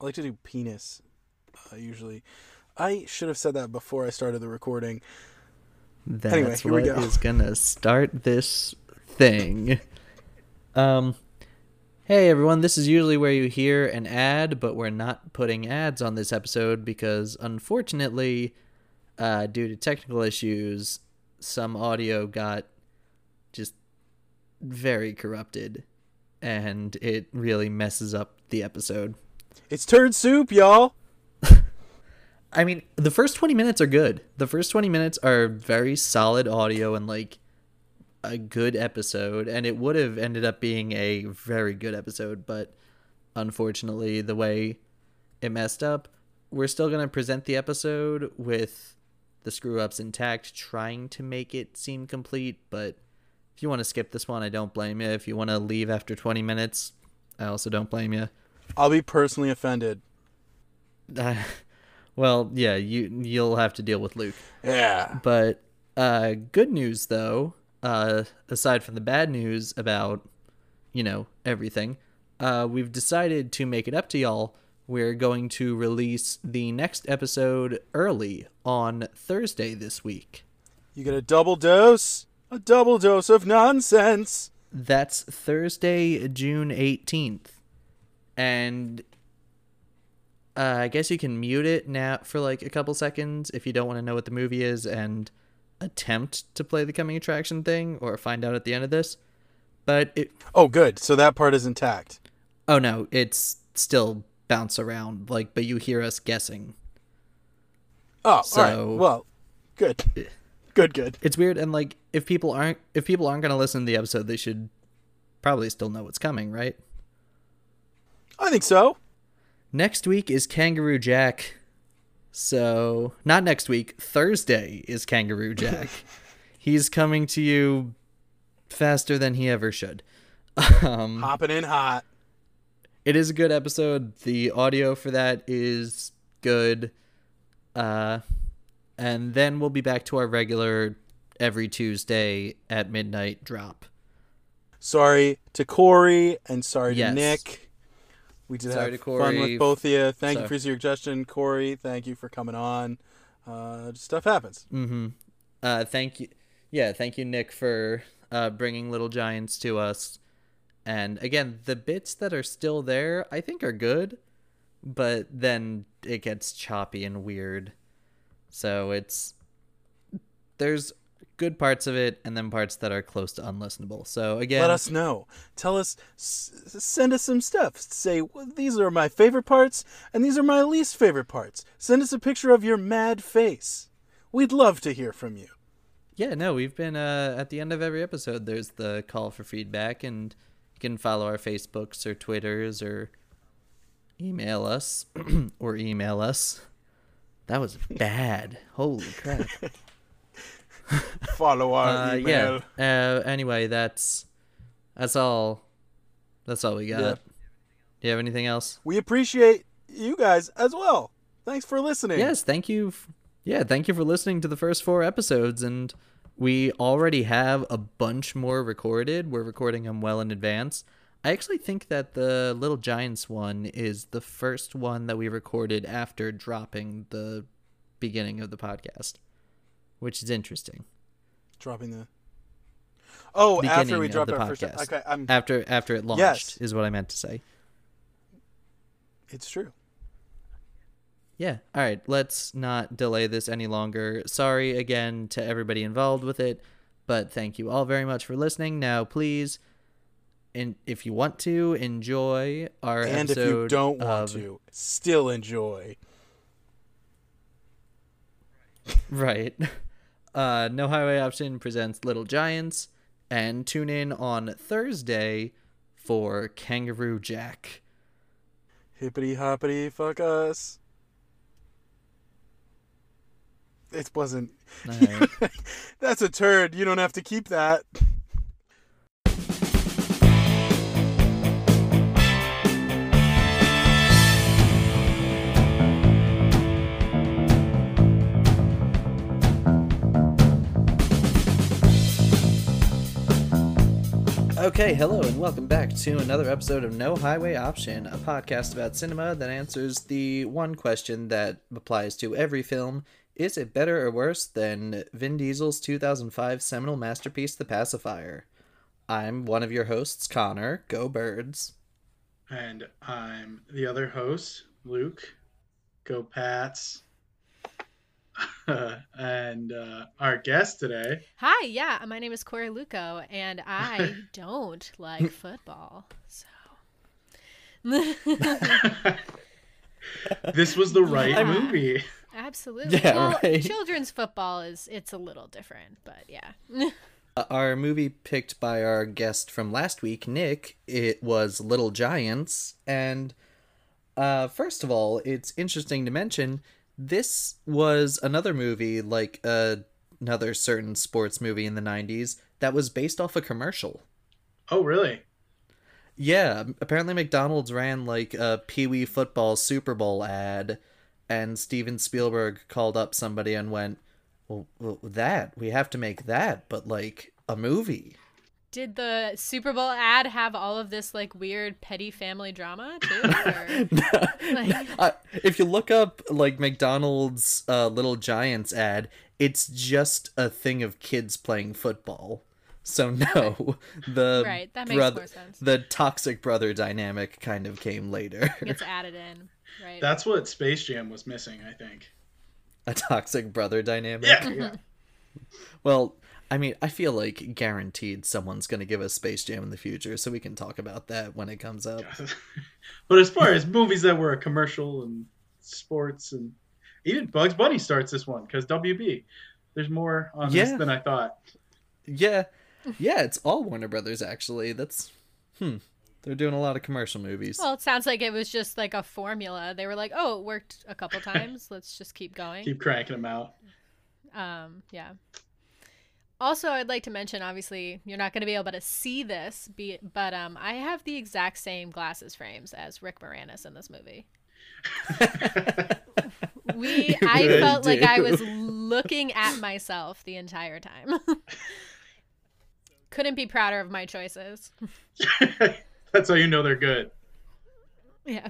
I like to do penis uh, usually. I should have said that before I started the recording. That's Anyway, here we go. is gonna start this thing. Um, hey everyone, this is usually where you hear an ad, but we're not putting ads on this episode because unfortunately, uh, due to technical issues, some audio got just very corrupted, and it really messes up the episode. It's turd soup, y'all. I mean, the first 20 minutes are good. The first 20 minutes are very solid audio and like a good episode and it would have ended up being a very good episode, but unfortunately, the way it messed up, we're still going to present the episode with the screw ups intact trying to make it seem complete, but if you want to skip this one, I don't blame you. If you want to leave after 20 minutes, I also don't blame you. I'll be personally offended. Uh, well, yeah, you you'll have to deal with Luke. Yeah. But uh, good news, though, uh, aside from the bad news about, you know, everything, uh, we've decided to make it up to y'all. We're going to release the next episode early on Thursday this week. You get a double dose. A double dose of nonsense. That's Thursday, June 18th. And uh, I guess you can mute it now for like a couple seconds if you don't want to know what the movie is and attempt to play the coming attraction thing or find out at the end of this. But it Oh, good. So that part is intact. oh no, it's still bounce around like but you hear us guessing. Oh, all So- right. Well, good. Good, good. It's weird and like if people aren't if people aren't going to listen to the episode, they should probably still know what's coming, right? I think so. Next week is Kangaroo Jack. So, not next week, Thursday is Kangaroo Jack. He's coming to you faster than he ever should. Um, Hopping in hot. it is a good episode. The audio for that is good. Uh, and then we'll be back to our regular every Tuesday at midnight drop. Sorry to Kory and sorry Yes. to Nick. We did Sorry have fun with both of you. Thank So- you for your suggestion, Kory. Thank you for coming on. Uh, stuff happens. Mm-hmm. Uh, thank you. Yeah, thank you, Nick, for uh, bringing Little Giants to us. And again, the bits that are still there, I think, are good, but then it gets choppy and weird. So it's there's good parts of it, and then parts that are close to unlistenable. So again, Let us know. Tell us. S- send us some stuff. Say well, these are my favorite parts and these are my least favorite parts. Send us a picture of your mad face. We'd love to hear from you. yeah, no, we've been uh, at the end of every episode. There's the call for feedback, and you can follow our Facebooks or Twitters or email us or email us. That was bad. Holy crap. Follow our uh, email. yeah. Uh, anyway, that's that's all. That's all we got. Yeah. Do you have anything else? We appreciate you guys as well. Thanks for listening. Yes, thank you. f- Yeah, thank you for listening to the first four episodes, and we already have a bunch more recorded. We're recording them well in advance. I actually think that the Little Giants one is the first one that we recorded after dropping the beginning of the podcast, which is interesting. Dropping the. Oh, after we dropped the our first. podcast. Okay, I'm. After after it launched Yes. is what I meant to say. It's true. Yeah. All right. Let's not delay this any longer. Sorry again to everybody involved with it, but thank you all very much for listening. Now, please, and if you want to enjoy our And if you don't want of- to, still enjoy. right? Uh, no Highway Option presents Little Giants, and tune in on Thursday for Kangaroo Jack. Hippity hoppity, fuck us. It wasn't. Right. That's a turd. You don't have to keep that. Okay, hello and welcome back to another episode of No Highway Option, a podcast about cinema that answers the one question that applies to every film. Is it better or worse than Vin Diesel's 2005 seminal masterpiece, The Pacifier? I'm one of your hosts, Connor. Go Birds. And I'm the other host, Luke. Go Pats. and uh, our guest today. Hi, yeah, my name is Kory Louko, and I don't like football. So. this was the right Yeah. movie. Absolutely. Yeah, well, right. children's football is it's a little different, but yeah. Uh, Our movie picked by our guest from last week, Nick, it was Little Giants. And uh, first of all, it's interesting to mention this was another movie, like uh, another certain sports movie in the 90s, that was based off a commercial. Oh, really? Yeah, apparently McDonald's ran like a Pee Wee football Super Bowl ad, and Steven Spielberg called up somebody and went, well, well, that, we have to make that, but like a movie. Did the Super Bowl ad have all of this like weird petty family drama too? Or... Like- uh, if you look up like McDonald's uh, Little Giants ad, it's just a thing of kids playing football. So no, the Right, that makes brother, more sense. the toxic brother dynamic kind of came later. Gets added in, right? That's what Space Jam was missing, I think. a toxic brother dynamic. Yeah, yeah. Well, I mean, I feel like guaranteed someone's going to give us Space Jam in the future, so we can talk about that when it comes up. but as far as movies that were a commercial and sports and even Bugs Bunny starts this one because WB. There's more on Yeah. this than I thought. Yeah, yeah, it's all Warner Brothers actually. That's hmm. They're doing a lot of commercial movies. well, it sounds like it was just like a formula. They were like, "Oh, it worked a couple times. Let's just keep going." Keep cranking them out. Um, yeah. Also, I'd like to mention, obviously, you're not going to be able to see this, be, but um, I have the exact same glasses frames as Rick Moranis in this movie. We, You I really felt like I was looking at myself the entire time. Couldn't be prouder of my choices. That's how you know they're good. Yeah.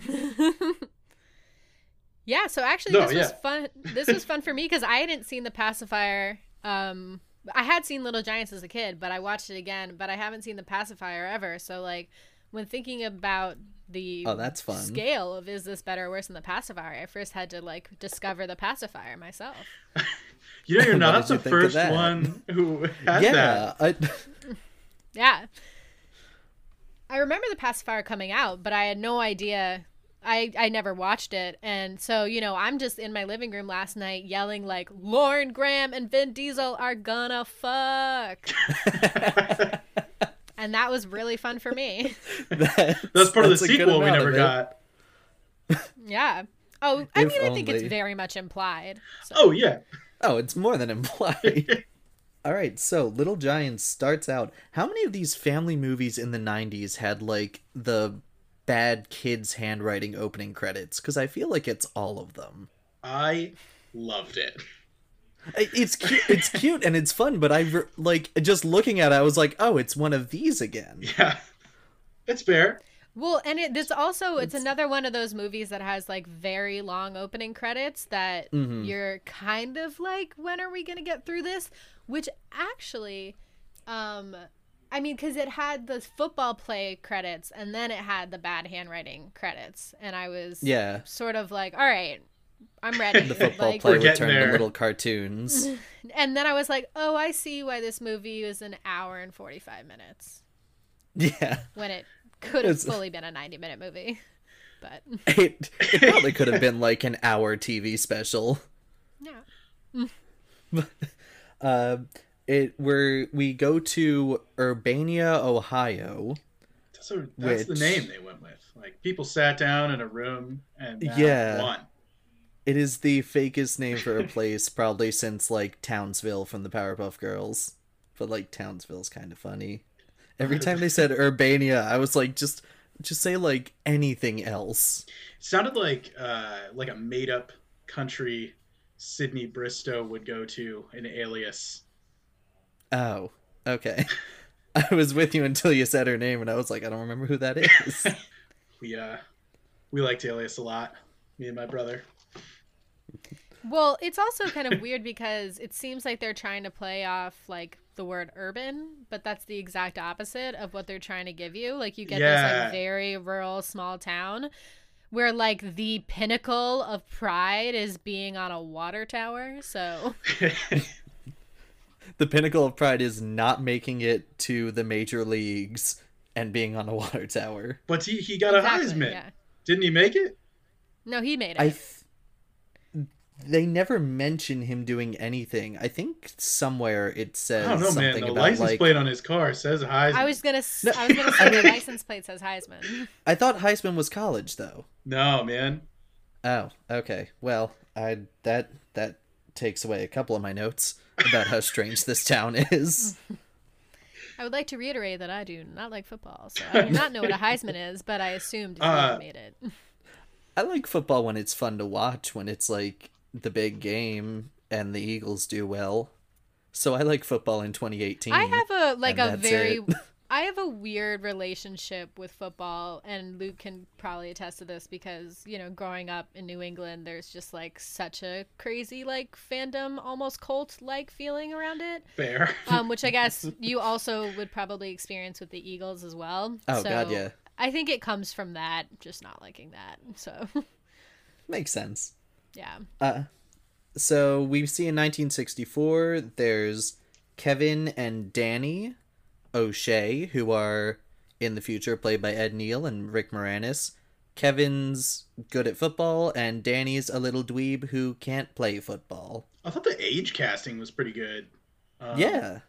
yeah, so actually No, this was fun. This was fun for me cuz I hadn't seen The Pacifier um I had seen Little Giants as a kid, but I watched it again, but I haven't seen The Pacifier ever. So like when thinking about the Oh, that's fun. scale of is this better or worse than The Pacifier, I first had to like discover The Pacifier myself. You know, you're not did you the first that? one who had that. yeah, I, Yeah. I remember the pacifier coming out, but I had no idea. I I never watched it, and so you know, I'm just in my living room last night yelling like, "Lauren Graham and Vin Diesel are gonna fuck," and that was really fun for me. that's, That's part of the that's a good sequel we never got. Yeah. Oh, I If mean, I think it's very much implied. So. Oh yeah. Oh, it's more than implied. All right, so Little Giants starts out. How many of these family movies in the 90s had like the bad kids handwriting opening credits? Cuz I feel like it's all of them. I loved it. It's cute, it's cute and it's fun, but I re- like just looking at it I was like, "Oh, it's one of these again." Yeah. It's fair. Well, and it, it's also it's another one of those movies that has like very long opening credits that Mhm. you're kind of like, when are we gonna get through this? Which actually, um, I mean, because it had the football play credits and then it had the bad handwriting credits, and I was Yeah. sort of like, all right, I'm ready. The football like, play We're would getting turn to little cartoons. and then I was like, oh, I see why this movie was an hour and forty five minutes yeah. when it could have It's- fully been a ninety minute movie, but. It it probably could have been like an hour TV special. Yeah. Uh, it where we go to Urbania, Ohio. That's, a, that's the name they went with. Like people sat down in a room and Yeah. won. It is the fakest name for a place probably since like Townsville from the Powerpuff Girls. But like Townsville's kind of funny. Every time they said Urbania, I was like, just just say like anything else. It sounded like uh, like a made up country Sydney Bristow would go to in Alias. Oh, okay. I was with you until you said her name, and I was like, I don't remember who that is. We uh, we liked Alias a lot. Me and my brother. Well, it's also kind of weird because it seems like they're trying to play off like the word urban, but that's the exact opposite of what they're trying to give you. Like you get this like very rural small town where like the pinnacle of pride is being on a water tower. So the pinnacle of pride is not making it to the major leagues and being on a water tower. but he, he got Exactly, a Heisman. yeah. Didn't he make it? No, he made it. I. Th- they never mention him doing anything. I think somewhere it says I don't know, man. something The about license like. plate on his car says Heisman. I was gonna. No, I was gonna say the license plate says Heisman. I thought Heisman was college though. No, man. Oh, okay. Well, I that that takes away a couple of my notes about how strange this town is. I would like to reiterate that I do not like football, so I do not know what a Heisman is, but I assumed he Uh, made it. I like football when it's fun to watch, when it's like the big game and the Eagles do well. So I like football in 2018. I have a like a very it. I have a weird relationship with football and Luke can probably attest to this because, you know, growing up in New England there's just like such a crazy like fandom, almost cult like feeling around it. Fair. Um, which I guess you also would probably experience with the Eagles as well. Oh, so God, yeah. I think it comes from that, just not liking that. So Makes sense. yeah. Uh, so we see in 1964, there's Kevin and Danny O'Shea, who are in the future played by Ed O'Neill and Rick Moranis. Kevin's good at football, and Danny's a little dweeb who can't play football. I thought the age casting was pretty good. Um, yeah.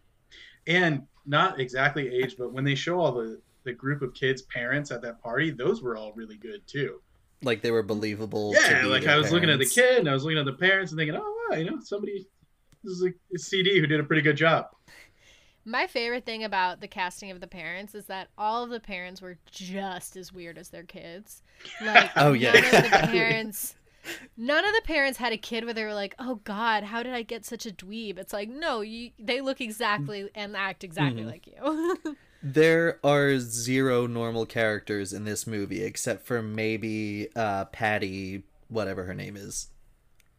and not exactly age, but when they show all the the group of kids' parents at that party, those were all really good too. Like they were believable. Yeah, be like I was looking at the kid and I was looking at the parents and thinking, oh wow, you know, somebody this is a, a CD who did a pretty good job. My favorite thing about the casting of the parents is that all of the parents were just as weird as their kids. Like, Oh, yeah. none of the parents, none of the parents had a kid where they were like, "Oh God, how did I get such a dweeb?" It's like, no, you, they look exactly and act exactly Mhm. like you. There are zero normal characters in this movie except for maybe uh, Patty, whatever her name is.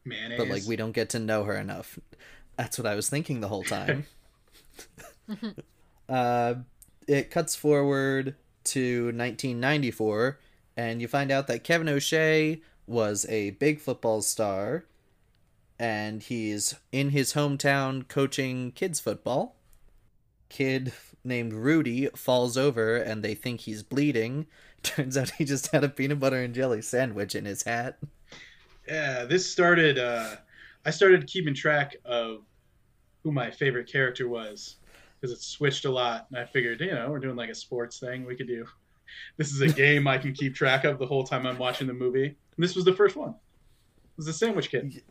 Mayonnaise. but like we don't get to know her enough. That's what I was thinking the whole time. uh, it cuts forward to 1994, and you find out that Kevin O'Shea was a big football star, and he's in his hometown coaching kids football. Kid named Rudy falls over, and they think he's bleeding. Turns out he just had a peanut butter and jelly sandwich in his hat. Yeah, this started. Uh, I started keeping track of who my favorite character was because it switched a lot, and I figured, you know, we're doing like a sports thing. We could do. This is a game I can keep track of the whole time I'm watching the movie. And this was the first one. It was the Sandwich Kid.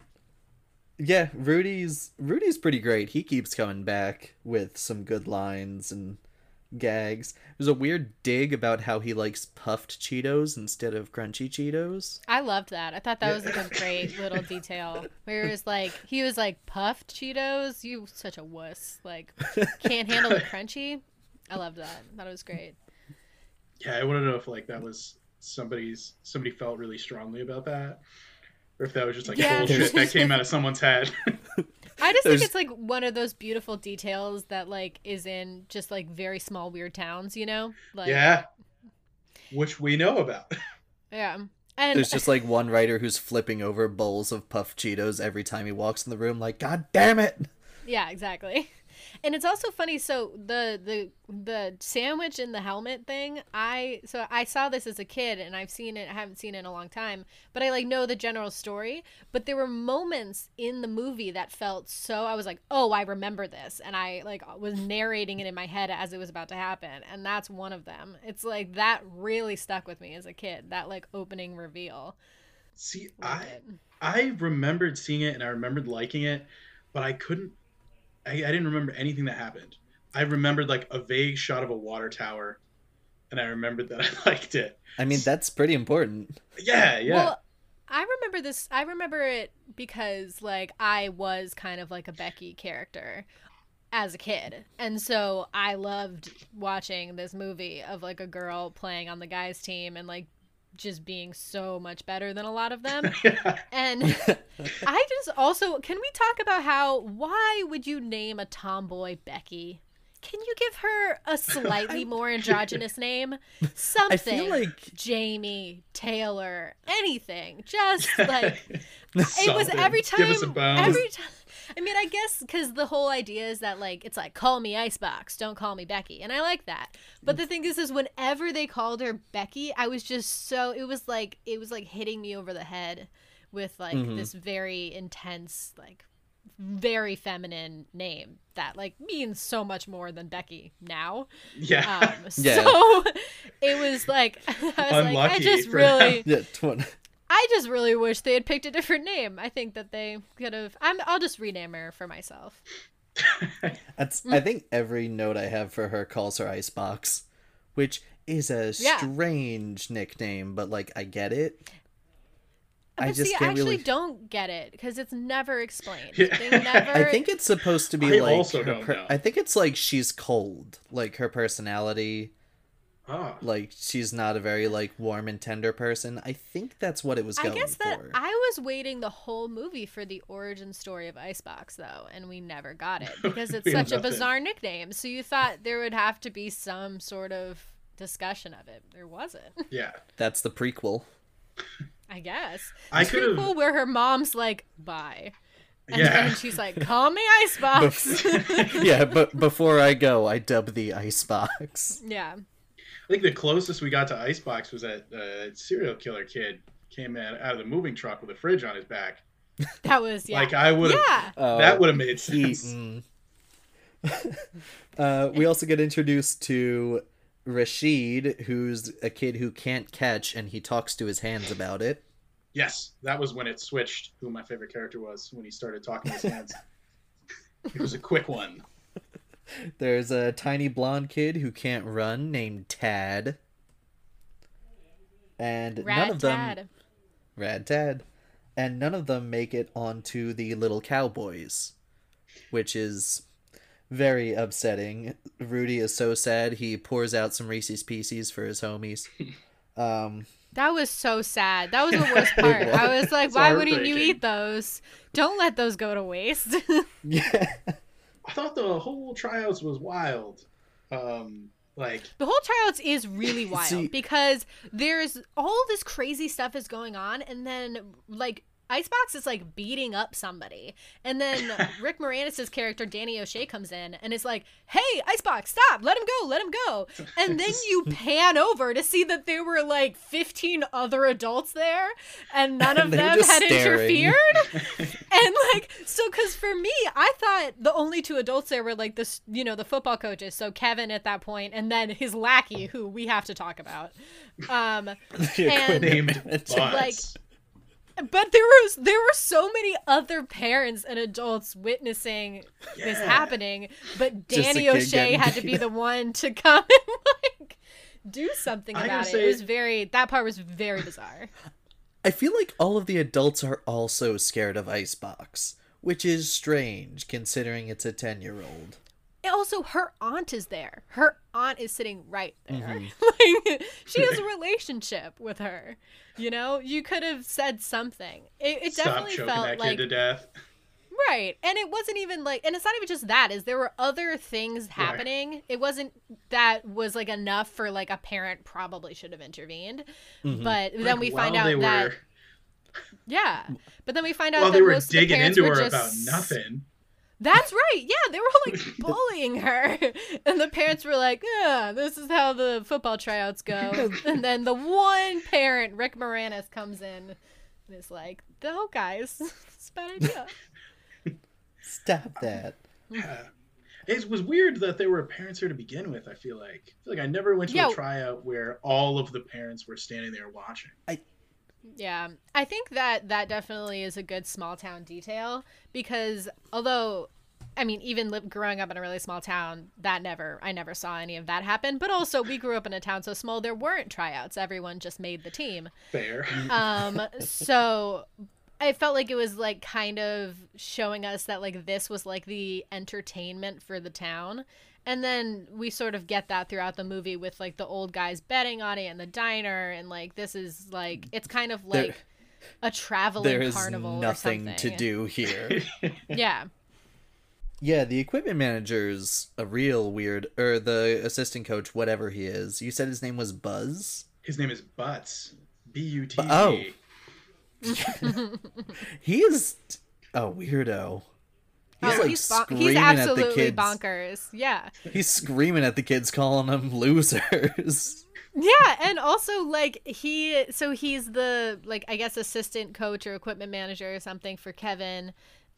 Yeah, Rudy's Rudy's pretty great. He keeps coming back with some good lines and gags. There's a weird dig about how he likes puffed Cheetos instead of crunchy Cheetos. I loved that. I thought that was like a great little detail. Where it was like he was like puffed Cheetos. You such a wuss. Like can't handle the crunchy. I loved that. Thought it was great. Yeah, I want to know if like that was somebody's somebody felt really strongly about that, or if that was just like Yeah. bullshit that came out of someone's head. I just There's- think it's like one of those beautiful details that like is in just like very small weird towns, you know? Like yeah, which we know about. Yeah. And There's just like one writer who's flipping over bowls of puff Cheetos every time he walks in the room, like, God damn it! Yeah, exactly. And it's also funny. So the the the sandwich in the helmet thing. I so I saw this as a kid, and I've seen it. I haven't seen it in a long time, but I like know the general story. But there were moments in the movie that felt so. I was like, oh, I remember this, and I like was narrating it in my head as it was about to happen, and that's one of them. It's like that really stuck with me as a kid. That like opening reveal. See, I it. I remembered seeing it and I remembered liking it, but I couldn't. I, I didn't remember anything that happened. I remembered like a vague shot of a water tower, and I remembered that I liked it. I mean, that's pretty important. Yeah, yeah. Well, I remember this. I remember it because like I was kind of like a Becky character. as a kid. And so I loved watching this movie of like a girl playing on the guys' team and like just being so much better than a lot of them. And I just also can we talk about how why would you name a tomboy Becky? Can you give her a slightly more androgynous name? Something I feel like- Jamie, Taylor, anything. Just like it was every time Give us a bone. every time I mean, I guess because the whole idea is that like it's like call me Icebox, don't call me Becky, and I like that. But the thing is, is whenever they called her Becky, I was just so it was like it was like hitting me over the head with like Mhm. this very intense, like very feminine name that like means so much more than Becky now. yeah. Um, Yeah. So it was like I was like I just really Yeah, I just really wish they had picked a different name. I think that they could have. I'm. I'll just rename her for myself. That's. Mm. I think every note I have for her calls her Icebox, which is a Yeah. strange nickname, but like I get it. But I just see, can't actually really. don't get it because it's never explained. Yeah. They never. I think it's supposed to be I like. also don't per- know. I think it's like she's cold, like her personality. Oh. Like she's not a very like warm and tender person. I think that's what it was I guess that for. I was waiting the whole movie for the origin story of Icebox though, and we never got it because it's We such a nothing. bizarre nickname. So you thought there would have to be some sort of discussion of it. There wasn't. Yeah. That's the prequel. I guess. I It's could pretty have. cool where her mom's like, "Bye," and Yeah. then she's like, "Call me Icebox." yeah, but before I go, I dub the Icebox. yeah. I think the closest we got to Icebox was that uh, serial killer kid came out, out of the moving truck with a fridge on his back. That was yeah. Like I would have. yeah. Oh, that would have made he- sense. mm. uh, we also get introduced to Rashid, who's a kid who can't catch, and he talks to his hands about it. Yes, that was when it switched. Who my favorite character was when he started talking to his hands. it was a quick one. There's a tiny blonde kid who can't run named Tad. And none Rad of them Rad Tad. And none of them make it onto the little cowboys, which is very upsetting. Rudy is so sad he pours out some Reese's Pieces for his homies. Um, That was so sad. That was the worst part. I was like, It's why wouldn't you eat those? Don't let those go to waste. yeah. I thought the whole tryouts was wild. Um, like the whole tryouts is really wild See- because there's all this crazy stuff is going on, and then like Icebox is like beating up somebody, and then Rick Moranis' character Danny O'Shea comes in and is like, "Hey, Icebox, stop! Let him go! Let him go!" And then you pan over to see that there were like 15 other adults there, and none of And them had staring. interfered. and like so because for me i thought the only two adults there were like this you know the football coaches so kevin at that point and then his lackey who we have to talk about um And- named like- but there was there were so many other parents and adults witnessing this happening but danny o'shea had to be the one to come and like do something about it. say- it was very that part was very bizarre. I feel like all of the adults are also scared of Icebox, which is strange considering it's a 10 year old. And also her aunt is there. Her aunt is sitting right there. Mm-hmm. like she has a relationship with her you know? You could have said something. It, it Stop definitely felt that like kid to death. right. And it wasn't even like and it's not even just that is there were other things happening. It wasn't that was like enough for like a parent probably should have intervened. Mhm. but then we find out they that were, yeah. But then we find out while that they were most of the digging parents into were her just about nothing. That's right. Yeah, they were like bullying her. And the parents were like, yeah, this is how the football tryouts go. And then the one parent, Rick Moranis, comes in and is like, no, guys, it's a bad idea. Stop that. Mm. Yeah. It was weird that there were parents here to begin with. I feel like I feel like I never went to Yeah. a tryout where all of the parents were standing there watching. Yeah, I think that that definitely is a good small town detail because although I mean even li- growing up in a really small town that never I never saw any of that happen but also we grew up in a town so small there weren't tryouts everyone just made the team Fair. um so I felt like it was like kind of showing us that like this was like the entertainment for the town. And then we sort of get that throughout the movie with like the old guys betting on it and the diner and like this is like it's kind of There- like a traveling There is carnival nothing or to do here. Yeah. yeah, the equipment manager's a real weird, or the assistant coach, whatever he is. You said his name was Buzz. His name is Butts. B U T Oh. He is a weirdo. He's Oh, like he's, bon- screaming he's at the absolutely kids. bonkers. Yeah. He's screaming at the kids, calling them losers. Yeah, and also like he so he's the like I guess assistant coach or equipment manager or something for Kevin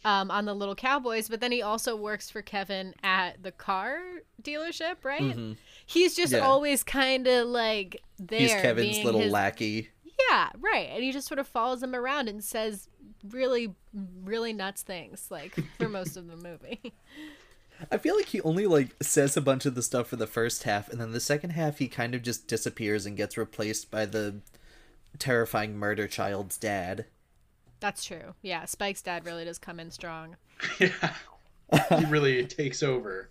um on the little cowboys, but then he also works for Kevin at the car dealership, right? He's just Yeah. always kind of like there He's Kevin's little his- lackey. Yeah, right. And he just sort of follows him around and says really really nuts things like for most of the movie. I feel like he only like says a bunch of the stuff for the first half, and then the second half he kind of just disappears and gets replaced by the terrifying murder child's dad. That's true. Yeah, Spike's dad really does come in strong. Yeah. he really takes over.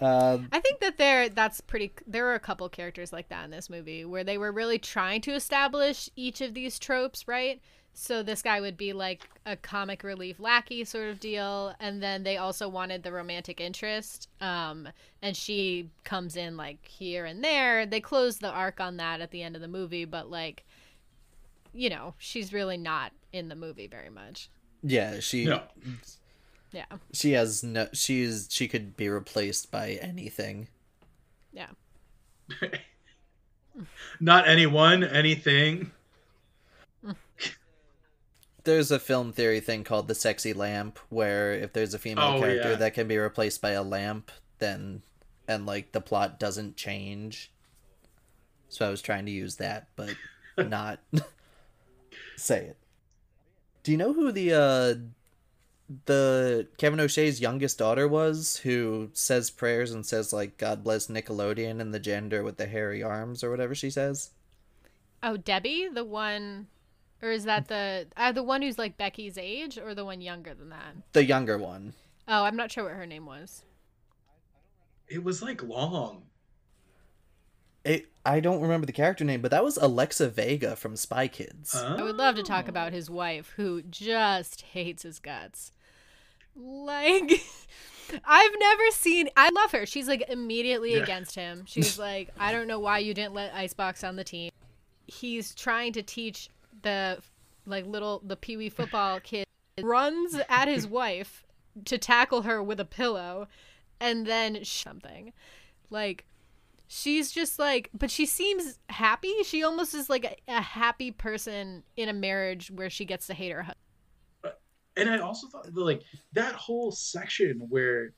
Um, I think that there that's pretty there were a couple characters like that in this movie where they were really trying to establish each of these tropes, right? So this guy would be like a comic relief lackey sort of deal and then they also wanted the romantic interest. Um and she comes in like here and there. They close the arc on that at the end of the movie, but like you know, she's really not in the movie very much. yeah, she No. Yeah. she has no she's she could be replaced by anything. Yeah. Not anyone, anything. There's a film theory thing called the sexy lamp, where if there's a female Oh, character yeah. that can be replaced by a lamp, then and like the plot doesn't change. So I was trying to use that, but not say it. Do you know who the uh the Kevin O'Shea's youngest daughter was who says prayers and says like God bless Nickelodeon and the gender with the hairy arms or whatever she says? Oh, Debbie, the one, or is that the uh, the one who's like Becky's age, or the one younger than that? The younger one. Oh, I'm not sure what her name was. It was like long. It, I don't remember the character name, but that was Alexa Vega from Spy Kids. I would love to talk about his wife, who just hates his guts. Like, I've never seen. I love her. She's like immediately Yeah. against him. She's like, I don't know why you didn't let Icebox on the team. He's trying to teach the like little the pee wee football kid runs at his wife to tackle her with a pillow, and then something like she's just like but she seems happy she almost is like a, a happy person in a marriage where she gets to hate her husband and I also thought that, like that whole section where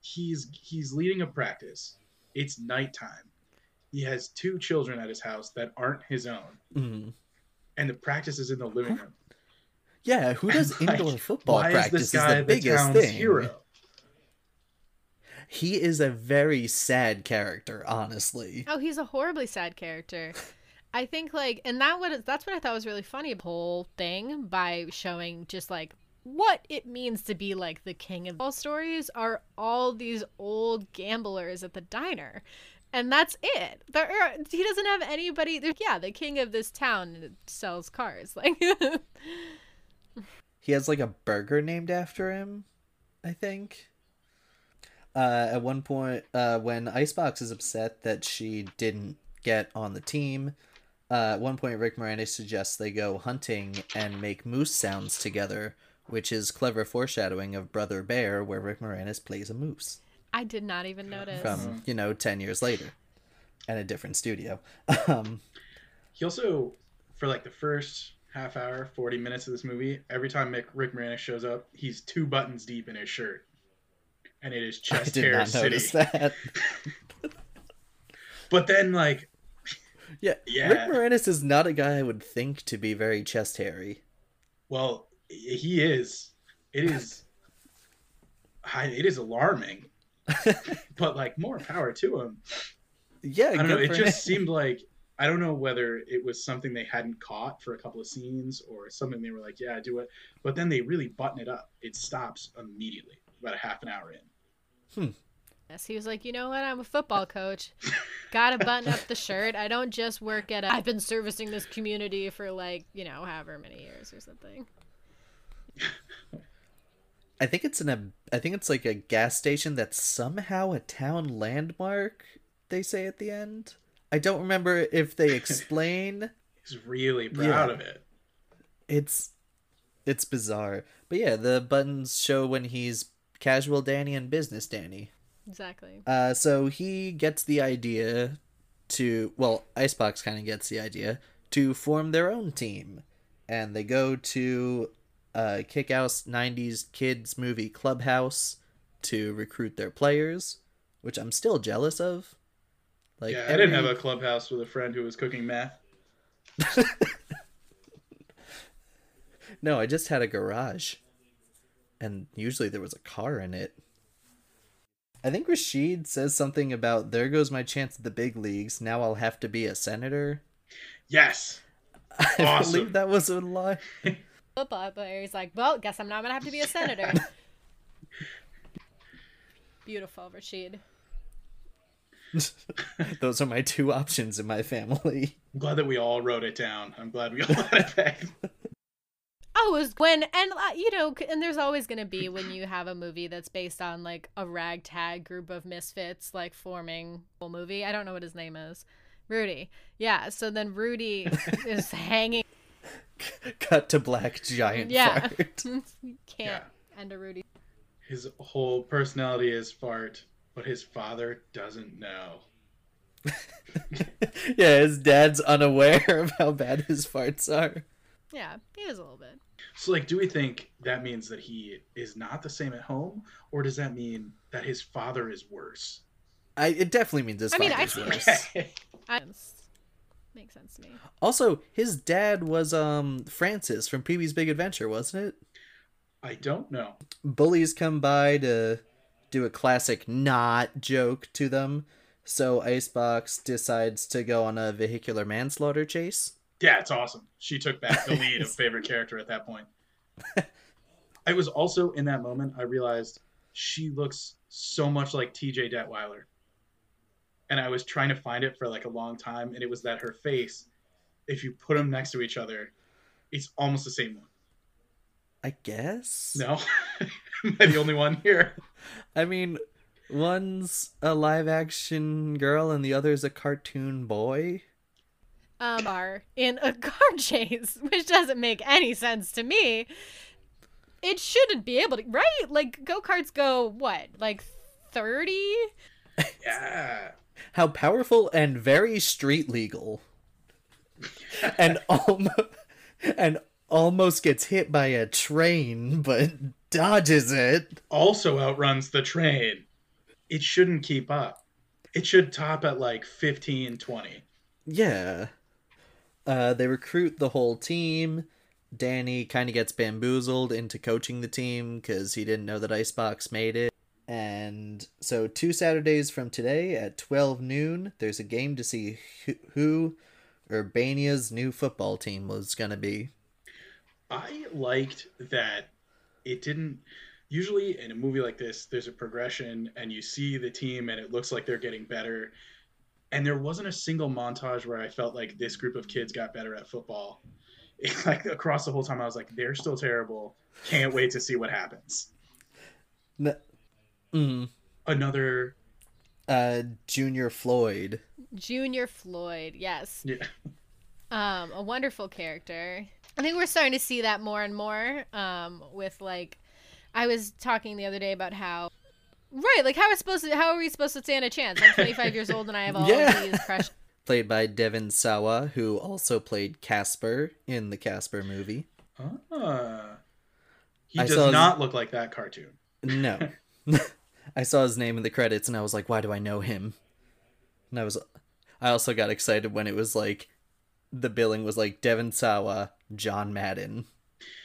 he's he's leading a practice. It's nighttime. He has two children at his house that aren't his own, Mhm. And the practice is in the living room. Yeah, who does Like, indoor football Why practice is this guy the biggest town's thing. hero? He is a very sad character, honestly. oh he's a horribly sad character i think like and that what that's what i thought was really funny about the whole thing by showing just like what it means to be like the king of all stories are all these old gamblers at the diner and that's it there are, he doesn't have anybody yeah the king of this town sells cars like He has like a burger named after him, I think. Uh, at one point, uh, when Icebox is upset that she didn't get on the team, uh, at one point Rick Moranis suggests they go hunting and make moose sounds together, which is clever foreshadowing of Brother Bear, where Rick Moranis plays a moose i did not even notice from you know ten years later, and a different studio. um, He also, for like the first half hour, forty minutes of this movie, every time Mick, Rick Moranis shows up, he's two buttons deep in his shirt, and it is I chest did hair not city. notice that. But then, like, Yeah, Yeah. Rick Moranis is not a guy I would think to be very chest hairy. well, he is. It is. I- It is alarming, but like more power to him. Yeah, I don't know. It for just seemed like I don't know whether it was something they hadn't caught for a couple of scenes or something they were like, yeah, do it. But then they really button it up. It stops immediately, about a half an hour in. Hmm. Yes, he was like, you know what? I'm a football coach. Gotta button up the shirt. I don't just work at. A- I've been servicing this community for like you know however many years or something. I think it's in a. I think it's like a gas station that's somehow a town landmark. They say at the end. I don't remember if they explain. He's really proud Yeah. of it. it's it's bizarre, but yeah, the buttons show when he's casual Danny and business Danny. Exactly. Uh, so he gets the idea to well, Icebox kind of gets the idea to form their own team, and they go to uh, kick-ass '90s kids movie Clubhouse to recruit their players, which I'm still jealous of. Like, yeah, I didn't have a clubhouse with a friend who was cooking meth. No, I just had a garage. And usually there was a car in it. I think Rashid says something about there goes my chance at the big leagues. Now I'll have to be a senator. Yes. I Awesome. believe that was a lie. Football player. He's like, well, guess I'm not gonna have to be a senator. Beautiful, Rashid. Those are my two options in my family. I'm glad that we all wrote it down. I'm glad we all had it back. Oh, it was when and uh, you know, and there's always gonna be when you have a movie that's based on like a ragtag group of misfits like forming a movie. I don't know what his name is. Rudy. Yeah. So then Rudy is hanging. Cut to black giant Yeah. fart. You Can't Yeah. end a Rudy. His whole personality is fart, but his father doesn't know. yeah, his dad's unaware of how bad his farts are. Yeah, he is a little bit. So, like, do we think that means that he is not the same at home, or does that mean that his father is worse? I it definitely means his I mean, I father's see worse. it. I, makes sense to me. Also, his dad was um Francis from Pee Wee's Big Adventure, wasn't it? I don't know. Bullies come by to do a classic not joke to them, so Icebox decides to go on a vehicular manslaughter chase. Yeah, it's awesome. She took back the lead of favorite character at that point. I was also in that moment. I realized she looks so much like T.J. Detweiler, and I was trying to find it for like a long time, and it was that her face, if you put them next to each other, it's almost the same one. I guess. No, am I the only one here? I mean, one's a live action girl and the other's a cartoon boy. Um, are in a car chase, which doesn't make any sense to me. It shouldn't be able to, right? Like go karts go what, like thirty? Yeah. How powerful and very street legal. and almost and almost gets hit by a train but dodges it. Also outruns the train. It shouldn't keep up. It should top at like 15, 20. Yeah. Uh, they recruit the whole team. Danny kind of gets bamboozled into coaching the team because he didn't know that Icebox made it. And so, two Saturdays from today at 12 noon, there's a game to see who, who Urbania's new football team was going to be. I liked that it didn't. Usually in a movie like this, there's a progression, and you see the team, and it looks like they're getting better. And there wasn't a single montage where I felt like this group of kids got better at football. It, like across the whole time, I was like, they're still terrible. Can't wait to see what happens. N- Mm, Another, uh, Junior Floyd. Junior Floyd, yes. yeah, Um, a wonderful character. I think we're starting to see that more and more. Um, with like, I was talking the other day about how, right, like how are supposed to, how are we supposed to stand a chance? I'm 25 years old and I have all Yeah. of these crush. Played by Devon Sawa, who also played Casper in the Casper movie. ah. he I does saw his- not look like that cartoon. No. I saw his name in the credits and I was like, why do I know him? And I was I also got excited when it was like the billing was like Devon Sawa, John Madden.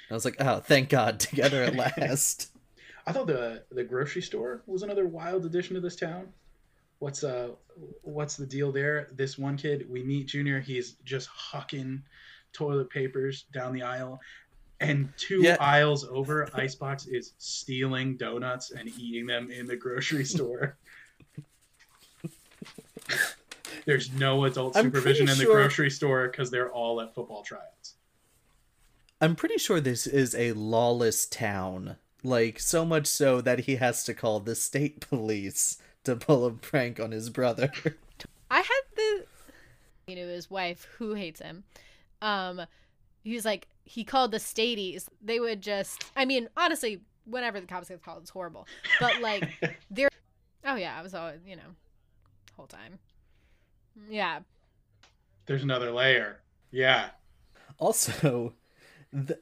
I was like, oh, thank God, together at last. I thought the the grocery store was another wild addition to this town. what's uh what's the deal there? This one kid, we meet Junior, he's just hucking toilet papers down the aisle. And two Yeah. aisles over, Icebox is stealing donuts and eating them in the grocery store. There's no adult supervision in the sure- grocery store because they're all at football tryouts. I'm pretty sure this is a lawless town. Like, so much so that he has to call the state police to pull a prank on his brother. I had the you know his wife who hates him. Um he was like he called the stadies. They would just I mean, honestly, whenever the cops get called, it's horrible. But like they're Oh yeah, I was always you know, whole time. Yeah. There's another layer. Yeah. also, the,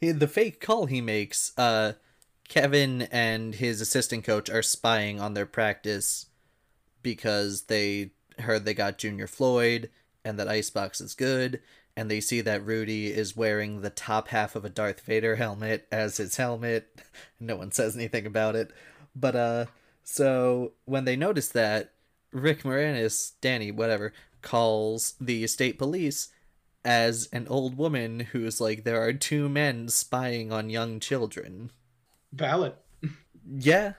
the fake call he makes, uh, Kevin and his assistant coach are spying on their practice because they heard they got Junior Floyd and that Icebox is good, and they see that Rudy is wearing the top half of a Darth Vader helmet as his helmet. No one says anything about it. But, uh, so when they notice that, Rick Moranis, Danny, whatever, calls the state police as an old woman who's like, there are two men spying on young children. Valid. Yeah.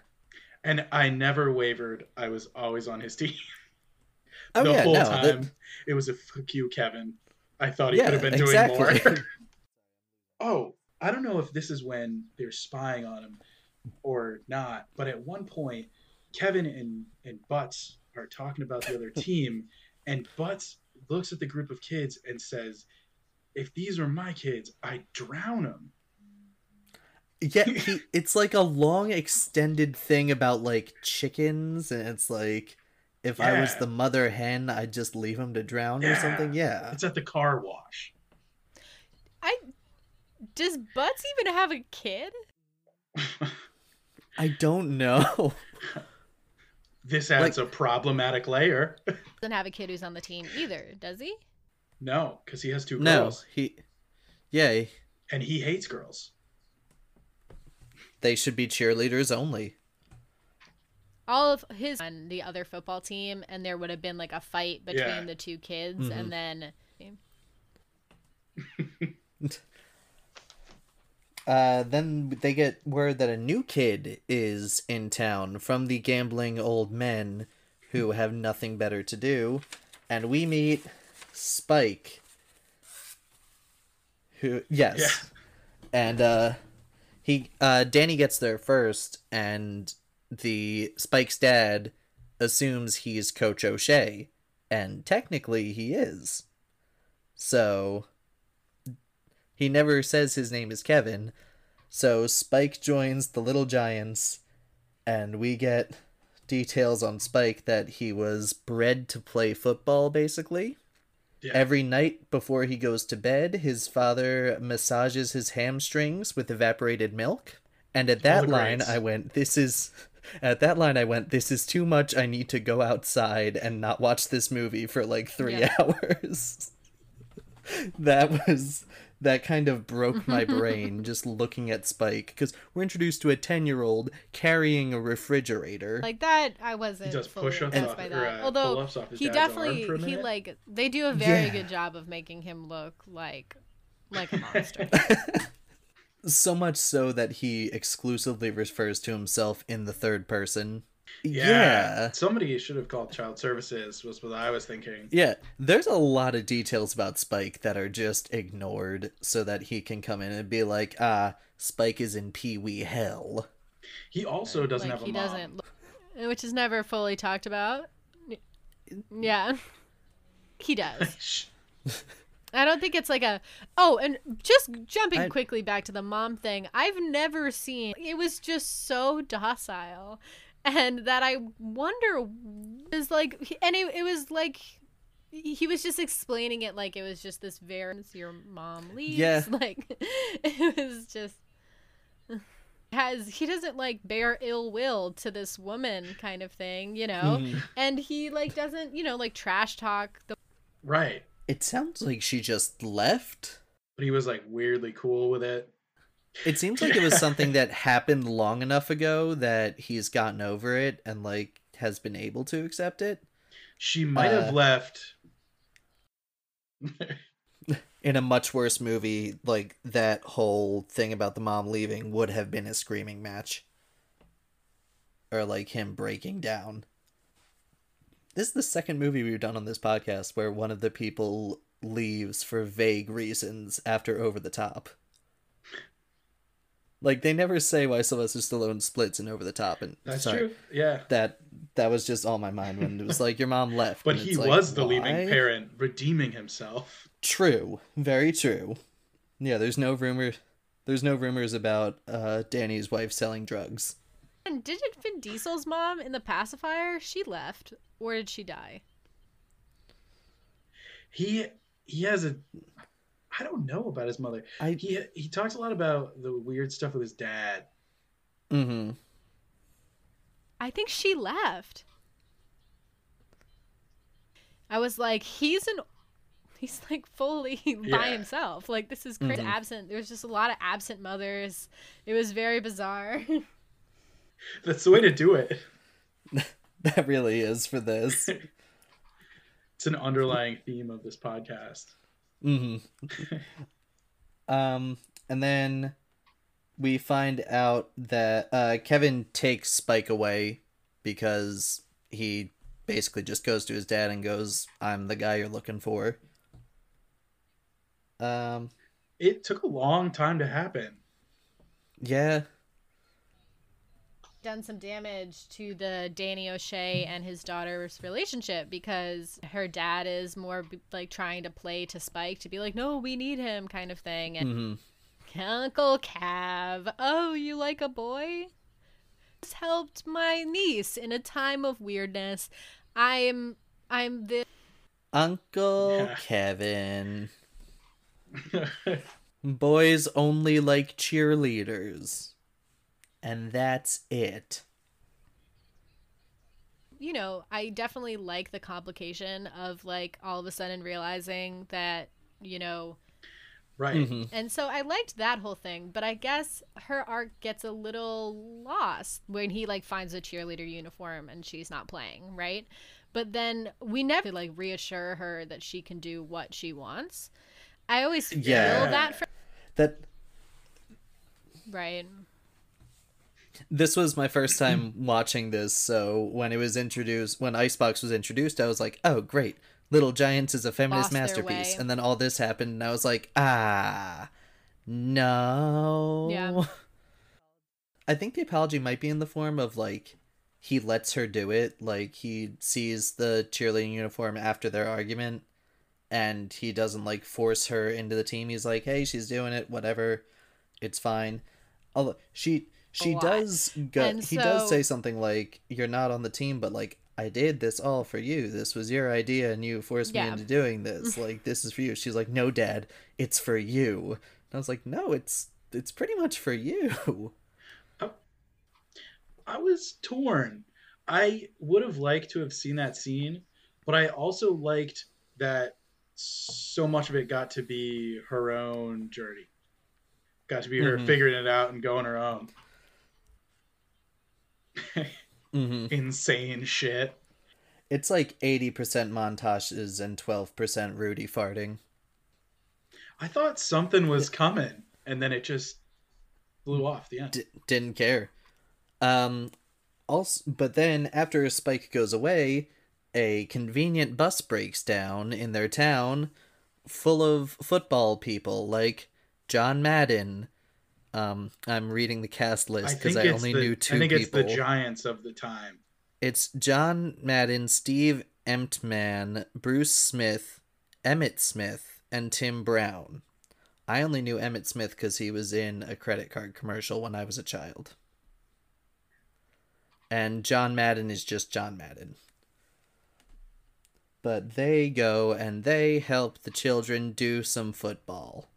And I never wavered. I was always on his team. Oh, the yeah, whole no, time. that- It was a fuck you, Kevin. I thought he Yeah, could have been doing exactly. more. oh, I don't know if this is when they're spying on him or not, but at one point, Kevin and, and Butts are talking about the other team, and Butts looks at the group of kids and says, If these were my kids, I'd drown them. Yeah, he, it's like a long extended thing about like chickens, and it's like, if I was the mother hen, I'd just leave him to drown or something. Yeah. It's at the car wash. I does Butts even have a kid? I don't know. this adds a problematic layer. Doesn't have a kid who's on the team either, does he? no, because he has two girls. no, he. Yeah, and he hates girls. they should be cheerleaders only. All of his on the other football team and there would have been like a fight between Yeah. the two kids Mhm. and then Uh, then they get word that a new kid is in town from the gambling old men who have nothing better to do, and we meet Spike. Who? Yes. Yeah. And uh, he uh, Danny gets there first, and the Spike's dad assumes he's Coach O'Shea, and technically he is. So he never says his name is Kevin. So Spike joins the Little Giants, and we get details on Spike that he was bred to play football, basically. Yeah. Every night before he goes to bed, his father massages his hamstrings with evaporated milk. And at that line. I went, This is. At that line, I went, This is too much. I need to go outside and not watch this movie for like three Yeah. hours. that was. That kind of broke my brain just looking at Spike because we're introduced to a 10 year old carrying a refrigerator. like that i wasn't He does push-ups off- by or, that uh, although pull-ups off his he dad's arm definitely for a he like they do a very Yeah. good job of making him look like like a monster so much so that he exclusively refers to himself in the third person. Yeah. Yeah. Somebody should have called child services, was what I was thinking. Yeah, there's a lot of details about Spike that are just ignored so that he can come in and be like, ah, Spike is in Pee Wee hell. He also doesn't like have a he mom. doesn't look, which is never fully talked about yeah he does I don't think it's like a oh, and just jumping I- quickly back to the mom thing. I've never seen it was just so docile, and that I wonder is like, and it, it was like he was just explaining it like it was just this very your mom leaves. Yeah. like it was just has he doesn't like bear ill will to this woman kind of thing, you know, Mhm. and he like doesn't you know like trash talk the Right. It sounds like she just left. But he was like weirdly cool with it. It seems like it was something that happened long enough ago that he's gotten over it and like has been able to accept it She might Uh, have left. in a much worse movie like that whole thing about the mom leaving would have been a screaming match or like him breaking down this is the second movie we've done on this podcast where one of the people leaves for vague reasons after over the top like they never say why sylvester stallone splits in over the top and That's sorry, true. Yeah. that that was just on my mind when it was like your mom left But he like, was the leaving parent, redeeming himself. True, very true. Yeah, there's no rumor. There's no rumors about uh, Danny's wife selling drugs. And didn't Vin Diesel's mom in the pacifier? She left, or did she die? He he has a. I don't know about his mother. I. He he talks a lot about the weird stuff with his dad. Mm-hmm. I think she left. I was like, he's an he's like fully by Yeah. himself. Like this is crazy. Mhm. Absent. There was just a lot of absent mothers. It was very bizarre. That's the way to do it. That really is for this. It's an underlying theme of this podcast. Mm-hmm. um, and then we find out that uh, Kevin takes Spike away because he basically just goes to his dad and goes, "I'm the guy you're looking for." Um, It took a long time to happen. yeah, Done some damage to the Danny O'Shea and his daughter's relationship because her dad is more like trying to play to Spike to be like, no, we need him kind of thing. And mm-hmm. Uncle Cav, oh, you like a boy? This helped my niece in a time of weirdness. I'm I'm the Uncle Yeah. Kevin. Boys only like cheerleaders. And that's it. you know, I definitely like the complication of like all of a sudden realizing that, you know, right. Mhm. and so I liked that whole thing, but I guess her arc gets a little lost when he like finds a cheerleader uniform and she's not playing, right? But then we never like reassure her that she can do what she wants. I always feel Yeah. that for That right. This was my first time watching this, so when it was introduced, when Icebox was introduced, I was like, "Oh, great! Little Giants is a feminist Lost masterpiece." And then all this happened, and I was like, "Ah, no." Yeah. I think the apology might be in the form of like he lets her do it, like he sees the cheerleading uniform after their argument, and he doesn't like force her into the team. He's like, "Hey, she's doing it. Whatever, it's fine." Although she she lot. does go, And he does say something like, "You're not on the team, but like I did this all for you. This was your idea, and you forced me into doing this. Like this is for you." She's like, "No, Dad, it's for you." And I was like, "No, it's it's pretty much for you." I was torn. I would have liked to have seen that scene, but I also liked that so much of it got to be her own journey. Got to be her Mhm. figuring it out and going her own. Hmm Insane shit. It's like eighty percent montages and twelve percent Rudy farting. I thought something was coming, and then it just blew off the end. D- didn't care. Um, also, but then after Spike goes away, a convenient bus breaks down in their town, full of football people like John Madden. Um, I'm reading the cast list because I, it's only the, knew two I think people. it's the giants of the time. It's John Madden, Steve Emtman, Bruce Smith, Emmitt Smith, and Tim Brown. I only knew Emmitt Smith because he was in a credit card commercial when I was a child. And John Madden is just John Madden. But they go and they help the children do some football.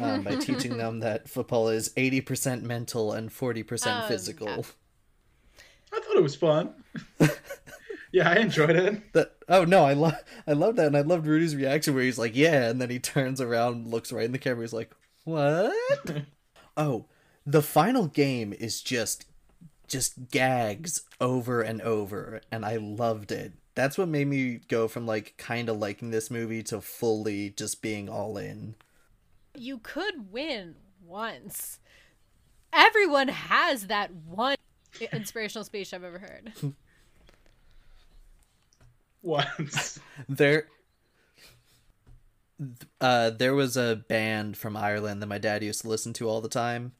Um, by teaching them that football is 80% mental and 40% Um, physical. yeah. I thought it was fun. yeah, I enjoyed it. That oh no, I love I love that, and I loved Rudy's reaction where he's like, "Yeah," and then he turns around, looks right in the camera, he's like, "What?" oh, the final game is just just gags over and over and I loved it. That's what made me go from like kind of liking this movie to fully just being all in. You could win once. Everyone has that one inspirational speech I've ever heard. Once. There uh there was a band from Ireland that my dad used to listen to all the time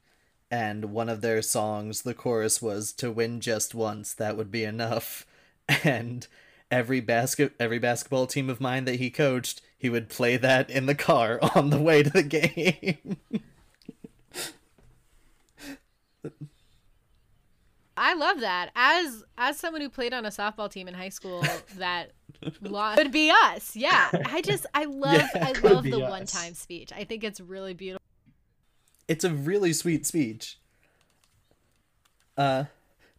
and one of their songs the chorus was to win just once that would be enough and every basket every basketball team of mine that he coached he would play that in the car on the way to the game I love that. As as someone who played on a softball team in high school, that would be us. Yeah, I just I love Yeah, I love the one time speech. I think it's really beautiful. it's a really sweet speech. Uh,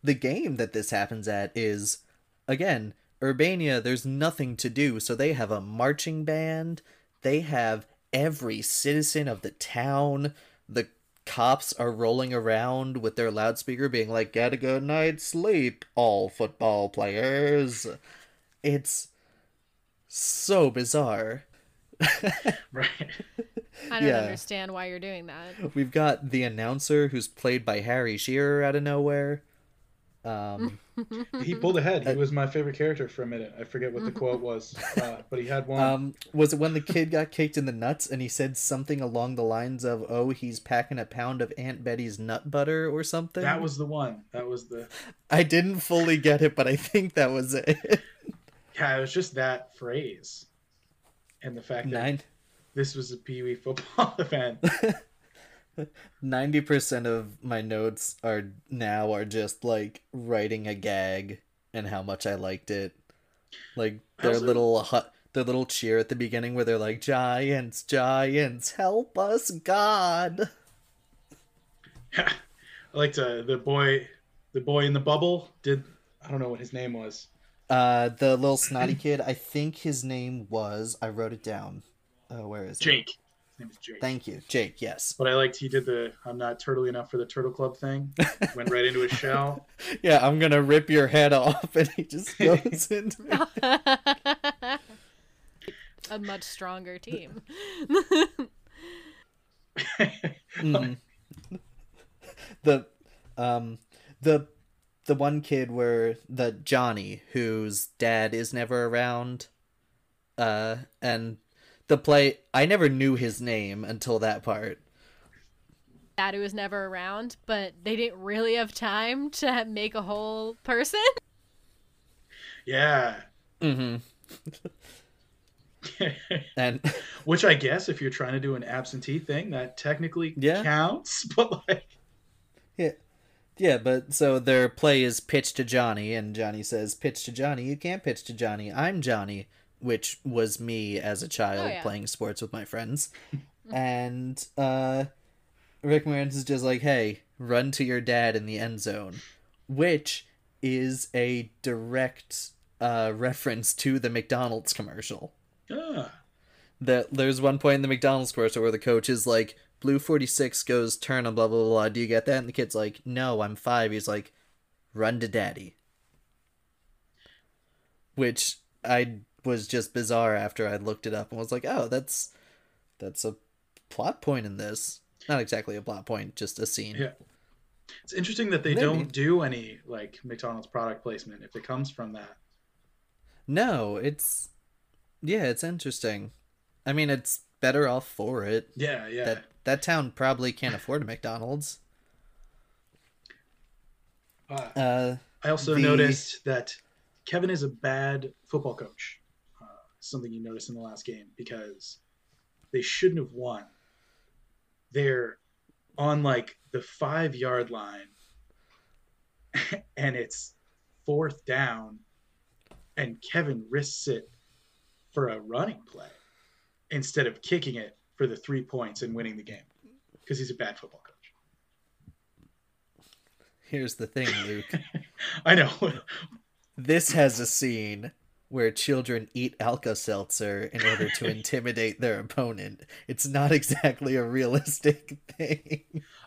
the game that this happens at is, again, Urbania. There's nothing to do, so they have a marching band. They have every citizen of the town. The cops are rolling around with their loudspeaker, being like, "Get a good night's sleep, all football players." It's so bizarre. Right. I don't Yeah. understand why you're doing that. We've got the announcer who's played by Harry Shearer out of nowhere. Um, He pulled ahead. He was my favorite character for a minute. I forget what the quote was, uh, but he had one. um, was it when the kid got kicked in the nuts and he said something along the lines of, "Oh, he's packing a pound of Aunt Betty's nut butter" or something? that was the one. That was the. I didn't fully get it, but I think that was it. Yeah, it was just that phrase, and the fact that Nine this was a Pee Wee football event. Ninety percent of my notes are now are just like writing a gag and how much I liked it. Like their also- little hu- their little cheer at the beginning where they're like giants, giants, help us, God. I liked uh, the boy, the boy in the bubble. Did I don't know what his name was. Uh, the little snotty kid. I think his name was. I wrote it down. Oh, where is it? Jake. His name is Jake. Thank you, Jake. Yes. But I liked he did the I'm not turtly enough for the turtle club thing. Went right into his shell. Yeah, I'm gonna rip your head off, and he just goes into. Me. A much stronger team. Mhm. the um the the one kid where the Johnny whose dad is never around uh and the play I never knew his name until that part. Dad who was never around, but they didn't really have time to make a whole person. yeah. Mm Mhm. And Which I guess if you're trying to do an absentee thing, that technically Yeah. counts. But like, yeah. Yeah, but so their play is pitch to Johnny and Johnny says pitch to Johnny, you can't pitch to Johnny. I'm Johnny, which was me as a child Oh, yeah. playing sports with my friends. and uh Rick Moranis is just like, "Hey, run to your dad in the end zone," which is a direct uh, reference to the McDonald's commercial. ah, That there's one point in the McDonald's commercial where the coach is like, "Blue forty six goes turn on blah blah blah." Do you get that? And the kid's like, "No, I'm five. He's like, "Run to daddy," which I was just bizarre after I looked it up and was like, "Oh, that's that's a plot point in this." Not exactly a plot point, just a scene. yeah. It's interesting that they Maybe. don't do any like McDonald's product placement if it comes from that. No, it's yeah, it's interesting. I mean, it's better off for it. Yeah, yeah. That that town probably can't afford a McDonald's. Uh, Uh, I also the- noticed that Kevin is a bad football coach. Something you noticed in the last game because they shouldn't have won. They're on like the five yard line, and it's fourth down, and Kevin risks it for a running play instead of kicking it for the three points and winning the game because he's a bad football coach. here's the thing, Luke. I know. this has a scene where children eat Alka Seltzer in order to intimidate their opponent. It's not exactly a realistic thing.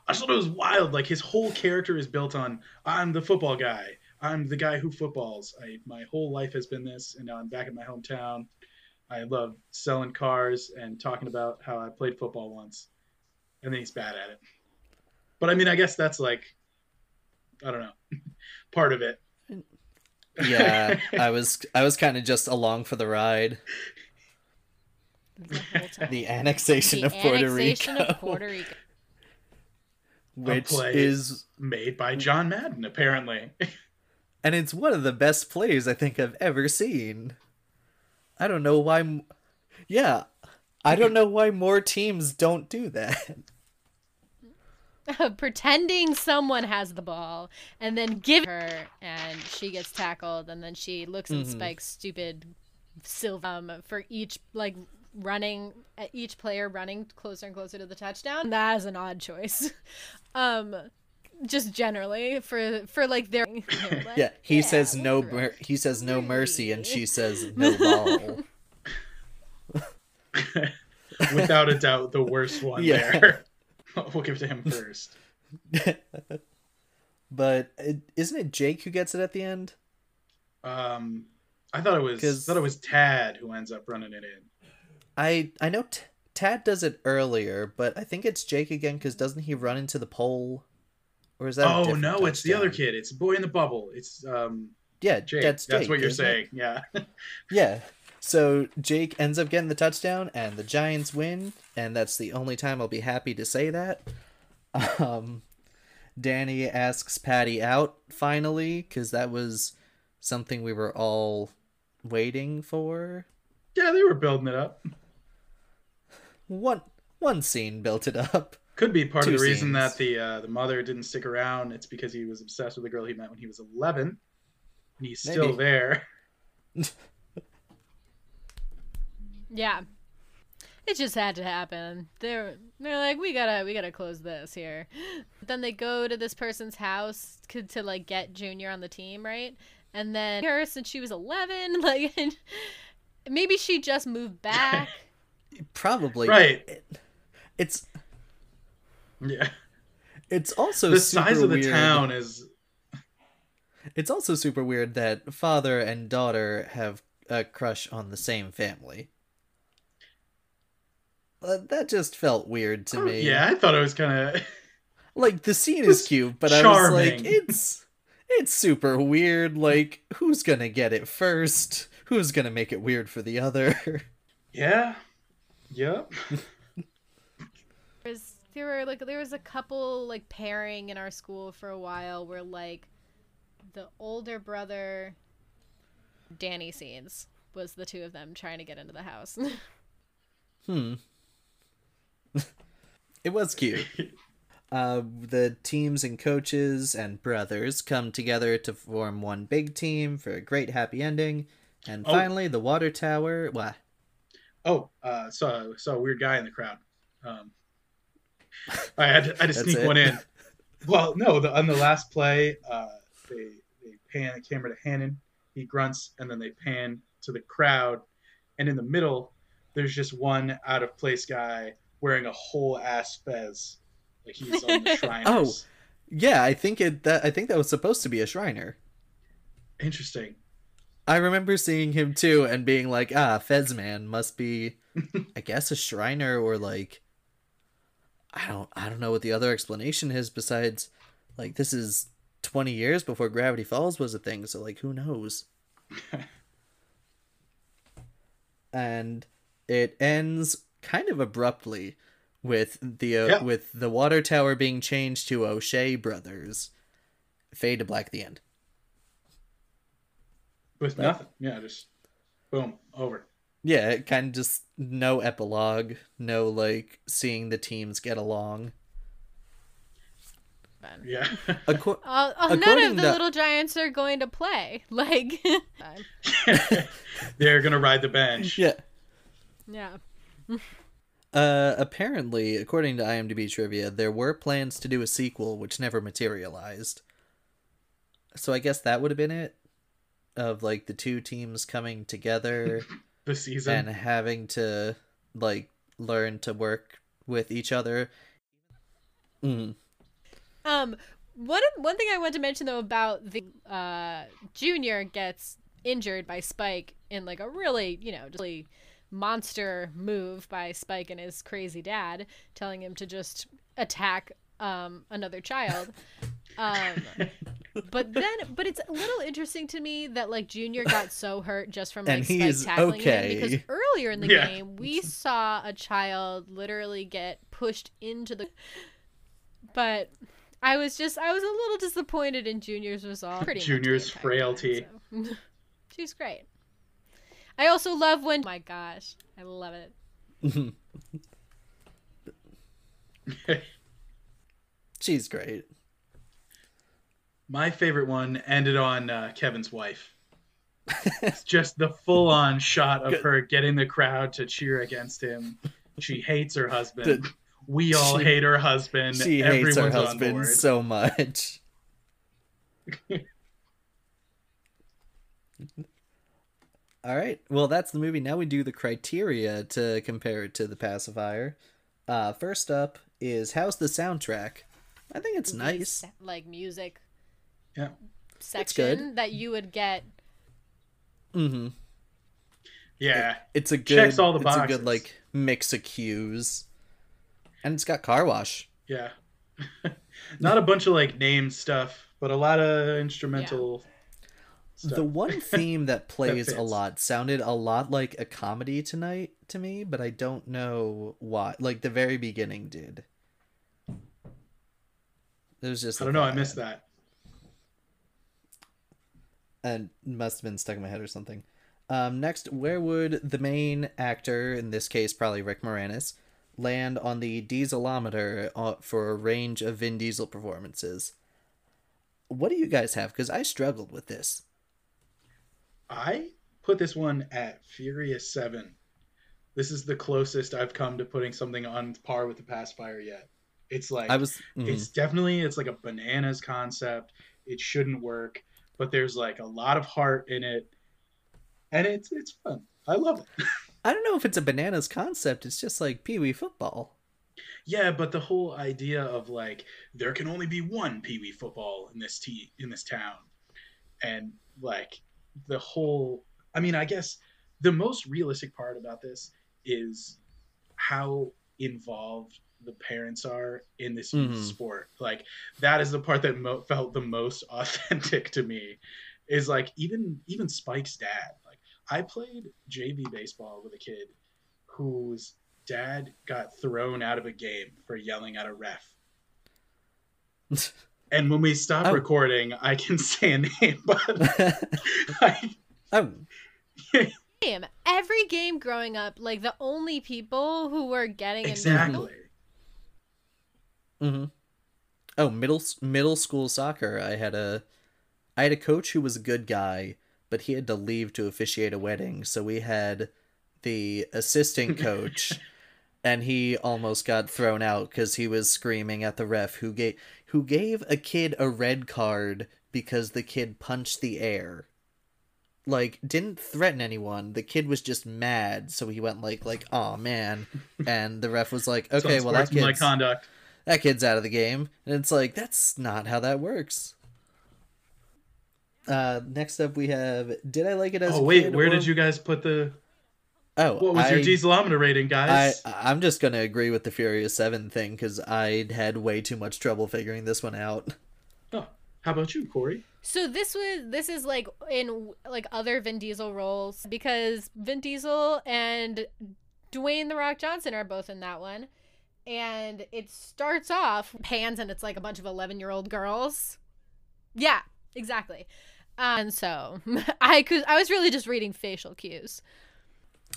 I just thought it was wild. Like his whole character is built on I'm the football guy. I'm the guy who footballs. I my whole life has been this, and now I'm back in my hometown. I love selling cars and talking about how I played football once, and then he's bad at it. But I mean, I guess that's like, I don't know, part of it. Yeah, I was I was kind of just along for the ride. The. The annexation The of Puerto annexation Rico, of Puerto Rico. which play. is Made by John Madden, apparently. and it's one of the best plays I think I've ever seen. I don't know why. Yeah, I don't know why more teams don't do that. pretending someone has the ball and then give her and she gets tackled and then she looks at Mhm. Spike's stupid silver um, for each like running at each player running closer and closer to the touchdown. That is an odd choice. um just generally for for like their Yeah, he says no. Mer- he says no mercy, and she says no ball. Without a doubt, the worst one Yeah. there. we'll give it to him first. but isn't it Jake who gets it at the end? Um, I thought it was 'Cause- thought it was Tad who ends up running it in. I I know T- Tad does it earlier, but I think it's Jake again because doesn't he run into the pole? Or is that? Oh no, it's the other kid. It's Boy in the Bubble. It's um Yeah, Jake. that's That's, what you're isn't it? saying. Yeah. Yeah. So Jake ends up getting the touchdown, and the Giants win, and that's the only time I'll be happy to say that. Um, Danny asks Patty out finally because that was something we were all waiting for. yeah, they were building it up. One one scene built it up. Could be part Two of the reason scenes. that the uh, the mother didn't stick around. It's because he was obsessed with the girl he met when he was 11, and he's still Maybe. there. Yeah. It just had to happen. They're they're like, we gotta we gotta close this here. Then they go to this person's house to, to like get Junior on the team, right? And then her since she was eleven, like maybe she just moved back. Probably Right. It's Yeah. it's also the size of the weird. town is It's also super weird that father and daughter have a crush on the same family. Uh, that just felt weird to me. Yeah, I thought it was kind of. Like the scene is cute, but I was like, it's it's super weird. Like, who's gonna get it first? Who's gonna make it weird for the other? Yeah. Yep. There's, there were like there was a couple like pairing in our school for a while where like the older brother Danny scenes was the two of them trying to get into the house. Hmm. It was cute. Uh, the teams and coaches and brothers come together to form one big team for a great happy ending. And Oh. finally, the water tower. What? Oh, uh, saw saw a weird guy in the crowd. Um, I had to, I had to sneak it? one in. Well, no, the, on the last play, uh, they they pan the camera to Hannon. He grunts, and then they pan to the crowd, and in the middle, there's just one out of place guy wearing a whole ass fez, like he's on the Shriners. Oh. Yeah, I think it. That I think that was supposed to be a Shriner. interesting. I remember seeing him too and being like, ah, Fez man must be, I guess, a Shriner or like, I don't, I don't know what the other explanation is besides, like, this is twenty years before Gravity Falls was a thing, so like, who knows? and it ends kind of abruptly with the uh, Yeah. with the water tower being changed to O'Shea Brothers. Fade to black the end. With Right. nothing, yeah, just boom over. Yeah, it kind of just no epilogue, no like seeing the teams get along. Fun. Yeah, Acco- Uh, oh, none of the to- little giants are going to play. Like, they're gonna ride the bench. yeah. yeah. Uh, apparently, according to IMDb trivia, there were plans to do a sequel which never materialized. So I guess that would have been it. of like the two teams coming together The season. and having to like learn to work with each other. Mm. Um, one one thing I want to mention though about the uh Junior gets injured by Spike in like a really you know just really monster move by Spike and his crazy dad, telling him to just attack um another child. Um, but then, but it's a little interesting to me that like Junior got so hurt just from like Spike he's tackling okay. him because earlier in the Yeah. game we saw a child literally get pushed into the. But I was just I was a little disappointed in Junior's resolve. Pretty Junior's frailty. time, so. She's great. I also love when. my gosh, I love it. She's great. My favorite one ended on uh, Kevin's wife. it's just the full on shot of Good. her getting the crowd to cheer against him. She hates her husband. The- we all she- hate her husband. She Everyone's hates her husband board. so much. All right. Well, that's the movie. Now we do the criteria to compare it to the pacifier. Uh, first up is how's the soundtrack? I think it's nice. Se- like music Yeah. section that you would get. Mm-hmm. Yeah. It's a good. Checks all the it's a good like mix of cues, and it's got car wash. Yeah. Not a bunch of like name stuff, but a lot of instrumental stuff. The one theme that plays a lot sounded a lot like a comedy tonight to me, but I don't know why. Like the very beginning did. It was just. I don't know, I missed that. and must have been stuck in my head or something. Um, next, where would the main actor, in this case probably Rick Moranis, land on the dieselometer uh, for a range of Vin Diesel performances? What do you guys have? Because I struggled with this. I put this one at Furious 7. This is the closest I've come to putting something on par with the Pacifier yet. It's like I was. mhm. it's definitely it's like a bananas concept. It shouldn't work, but there's like a lot of heart in it. And it's it's fun. I love it. I don't know if it's a bananas concept. It's just like Pee Wee football. Yeah, but the whole idea of like there can only be one Pee Wee football in this t in this town, and like the whole. I mean, I guess the most realistic part about this is how involved the parents are in this Mhm. sport. Like that is the part that mo- felt the most authentic to me. Is like even even Spike's dad. Like I played JV baseball with a kid whose dad got thrown out of a game for yelling at a ref. And when we stop Oh. recording, I can say a name, but I, oh, Game. Every game growing up, like the only people who were getting in exactly. hmm Oh, middle middle school soccer. I had a, I had a coach who was a good guy, but he had to leave to officiate a wedding. So we had the assistant coach, and he almost got thrown out because he was screaming at the ref who gave who gave a kid a red card because the kid punched the air. Like didn't threaten anyone. The kid was just mad, so he went like like oh man, and the ref was like okay, well that kid's conduct. that kid's out of the game. And it's like, that's not how that works. Uh, next up, we have Did I Like It as Oh wait, where or- did you guys put the? Oh, What was I, your dieselometer rating, I, guys? I'm just going to agree with the Furious 7 thing because I had way too much trouble figuring this one out. oh, how about you, Kory? So this was this is like in like other Vin Diesel roles because Vin Diesel and Dwayne the Rock Johnson are both in that one. And it starts off pans and it's like a bunch of 11-year-old girls. Yeah, exactly. And so I could I was really just reading facial cues.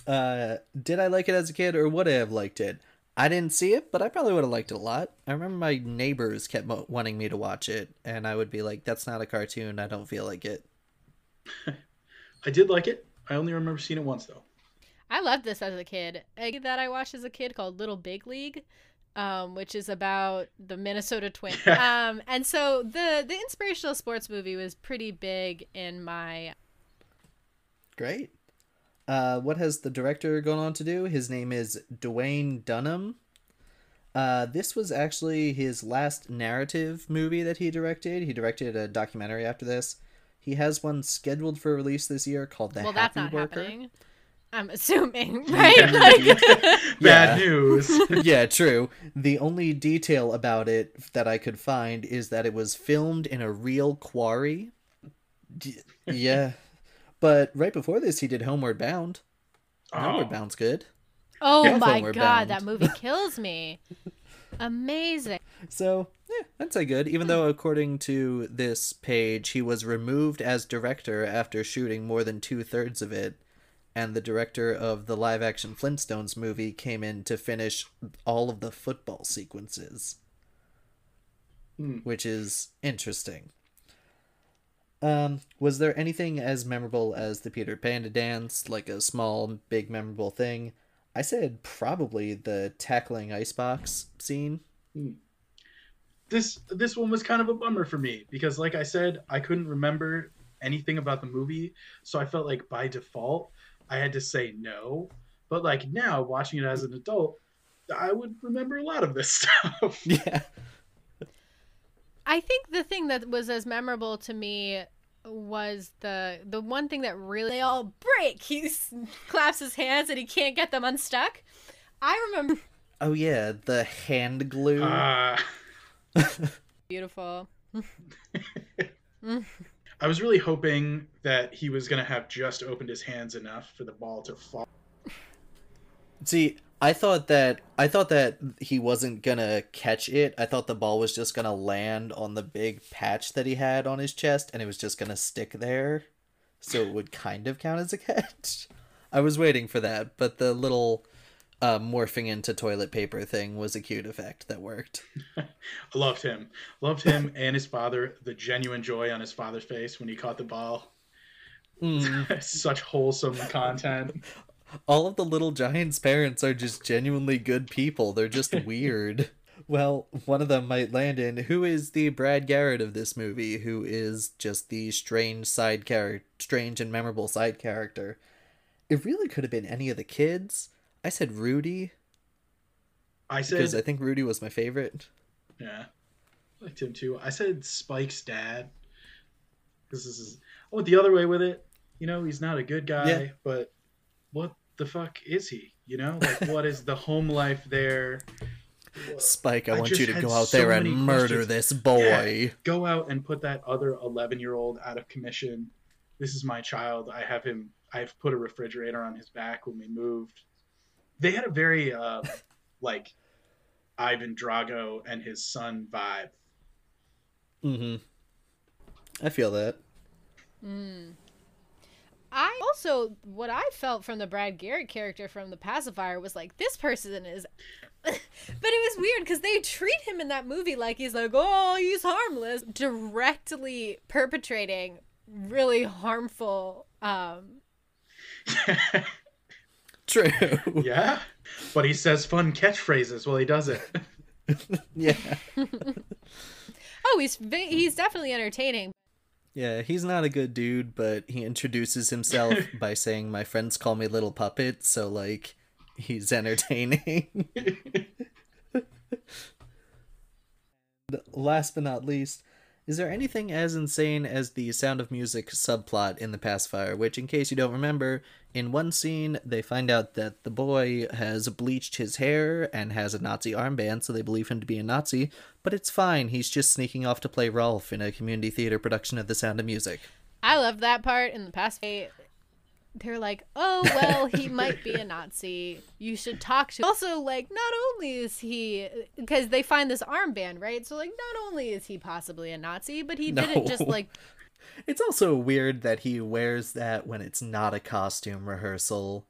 Uh, did I like it as a kid or would I have liked it? I didn't see it, but I probably would have liked it a lot. I remember my neighbors kept mo- wanting me to watch it, and I would be like, that's not a cartoon. I don't feel like it. I did like it. I only remember seeing it once though. I loved this as a kid. A that I watched as a kid called Little Big League, um, which is about the Minnesota Twins. Yeah. um, and so the the inspirational sports movie was pretty big in my Great. Uh, what has the director gone on to do? His name is Duwayne Dunham. Uh, this was actually his last narrative movie that he directed. He directed a documentary after this. He has one scheduled for release this year called The well, Happy that's not Worker. happening. I'm assuming, right? Like, Bad news. yeah, true. The only detail about it that I could find is that it was filmed in a real quarry. D- yeah. But right before this, he did Homeward Bound. Homeward Oh, Bound's good. oh Yeah. my Homeward god, Bound. that movie kills me. Amazing. So, yeah, I'd say good. Even though, according to this page, he was removed as director after shooting more than two thirds of it, and the director of the live action Flintstones movie came in to finish all of the football sequences. Hmm. Which is interesting. Um, was there anything as memorable as the Peter Panda dance, like a small, big, memorable thing? I said probably the tackling icebox scene. this this one was kind of a bummer for me because, like I said, I couldn't remember anything about the movie, so I felt like by default I had to say no. But like now, watching it as an adult, I would remember a lot of this stuff. Yeah. I think the thing that was as memorable to me was the the one thing that really they all break. He claps his hands and he can't get them unstuck. I remember Oh yeah, the hand glue. Uh, beautiful. I was really hoping that he was gonna have just opened his hands enough for the ball to fall. See, I thought that I thought that he wasn't gonna catch it. I thought the ball was just gonna land on the big patch that he had on his chest, and it was just gonna stick there, so it would kind of count as a catch. I was waiting for that, but the little uh, morphing into toilet paper thing was a cute effect that worked. I loved him, loved him and his father. The genuine joy on his father's face when he caught the ball. Mm. Such wholesome content. All of the little giants' parents are just genuinely good people. They're just weird. Well, one of them might land in who is the Brad Garrett of this movie, who is just the strange side character, strange and memorable side character. It really could have been any of the kids. I said Rudy I said, because I think Rudy was my favorite. yeah, I liked him too. I said Spike's dad. This is I went the other way with it. You know, he's not a good guy, Yeah. but what the fuck is he? You know, like what is the home life there? Spike, I, I want you to go out so there and murder questions. this boy. Go out and put that other 11 year old out of commission. This is my child. I have him. I've put a refrigerator on his back when we moved. They had a very uh, like Ivan Drago and his son vibe. Mm-hmm. I feel that. I also what I felt from the Brad Garrett character from the pacifier was like this person is but it was weird because they treat him in that movie like he's like oh he's harmless directly perpetrating really harmful um True. yeah, but he says fun catchphrases while he does it. yeah. oh he's he's definitely entertaining Yeah, he's not a good dude, but he introduces himself by saying, My friends call me Little Puppet, so, like, he's entertaining. And Last but not least, is there anything as insane as the Sound of Music subplot in The Pacifier? Which, in case you don't remember, in one scene, they find out that the boy has bleached his hair and has a Nazi armband, so they believe him to be a Nazi, but it's fine, he's just sneaking off to play Rolf in a community theater production of The Sound of Music. I loved that part in the past. They're like, oh well, he might be a Nazi. You should talk to. Also, like, not only is he because they find this armband, right? So, like, not only is he possibly a Nazi, but he didn't just like It's also weird that he wears that when it's not a costume rehearsal.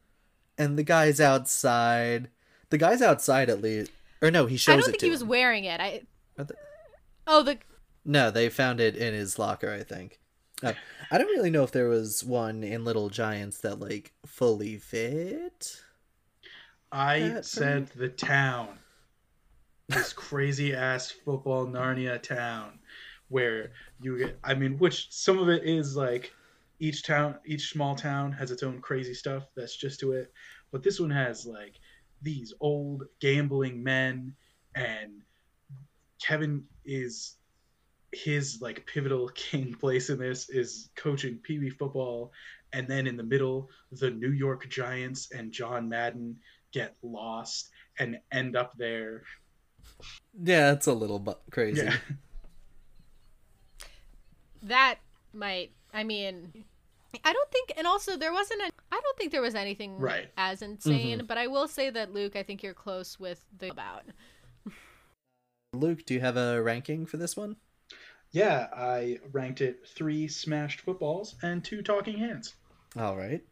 And the guy's outside. The guy's outside at least. Or no, he shows I don't it think he was wearing it. I Are the- oh the No, they found it in his locker, I think. Uh, I don't really know if there was one in Little Giants that, like, fully fit. I said the town. This crazy ass football Narnia town where you get I mean which some of it is like each town, each small town has its own crazy stuff that's just to it. But this one has like these old gambling men, and Kevin is his like pivotal king place in this is coaching Pee Wee football, and then in the middle, the New York Giants and John Madden get lost and end up there. Yeah, it's a little bu- crazy. Yeah. that might i mean i don't think and also there wasn't a i don't think there was anything Right. as mm-hmm. insane but i will say that luke i think you're close with the about Luke, do you have a ranking for this one? Yeah, I ranked it three smashed footballs and two talking hands. All right.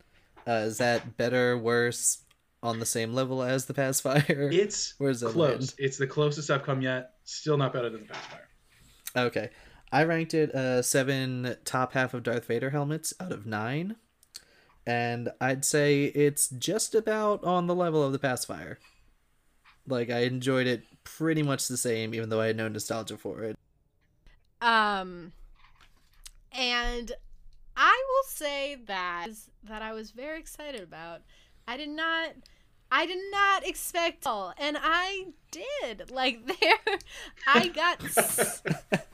Uh, is that better, worse, on the same level as the Pacifier? It's Where's that close. land? It's the closest I've come yet. Still not better than the Pacifier. Okay. I ranked it uh, seven top half of Darth Vader helmets out of nine. And I'd say it's just about on the level of the Pacifier. Like, I enjoyed it pretty much the same, even though I had no nostalgia for it. Um and i will say that that i was very excited about. I did not i did not expect all and i did. Like there i got s-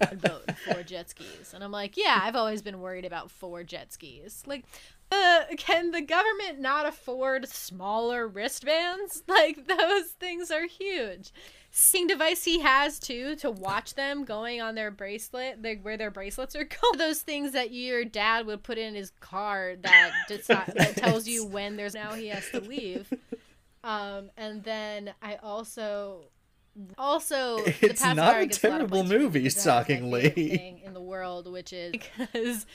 about four jet skis and i'm like yeah i've always been worried about four jet skis. Like uh, can the government not afford smaller wristbands? Like those things are huge. Seeing device he has too to watch them going on their bracelet like where their bracelets are going those things that your dad would put in his car that deci- that tells you when there's now he has to leave um and then i also also the It's not a terrible me movie, because that's my favorite shockingly. thing in the world which is because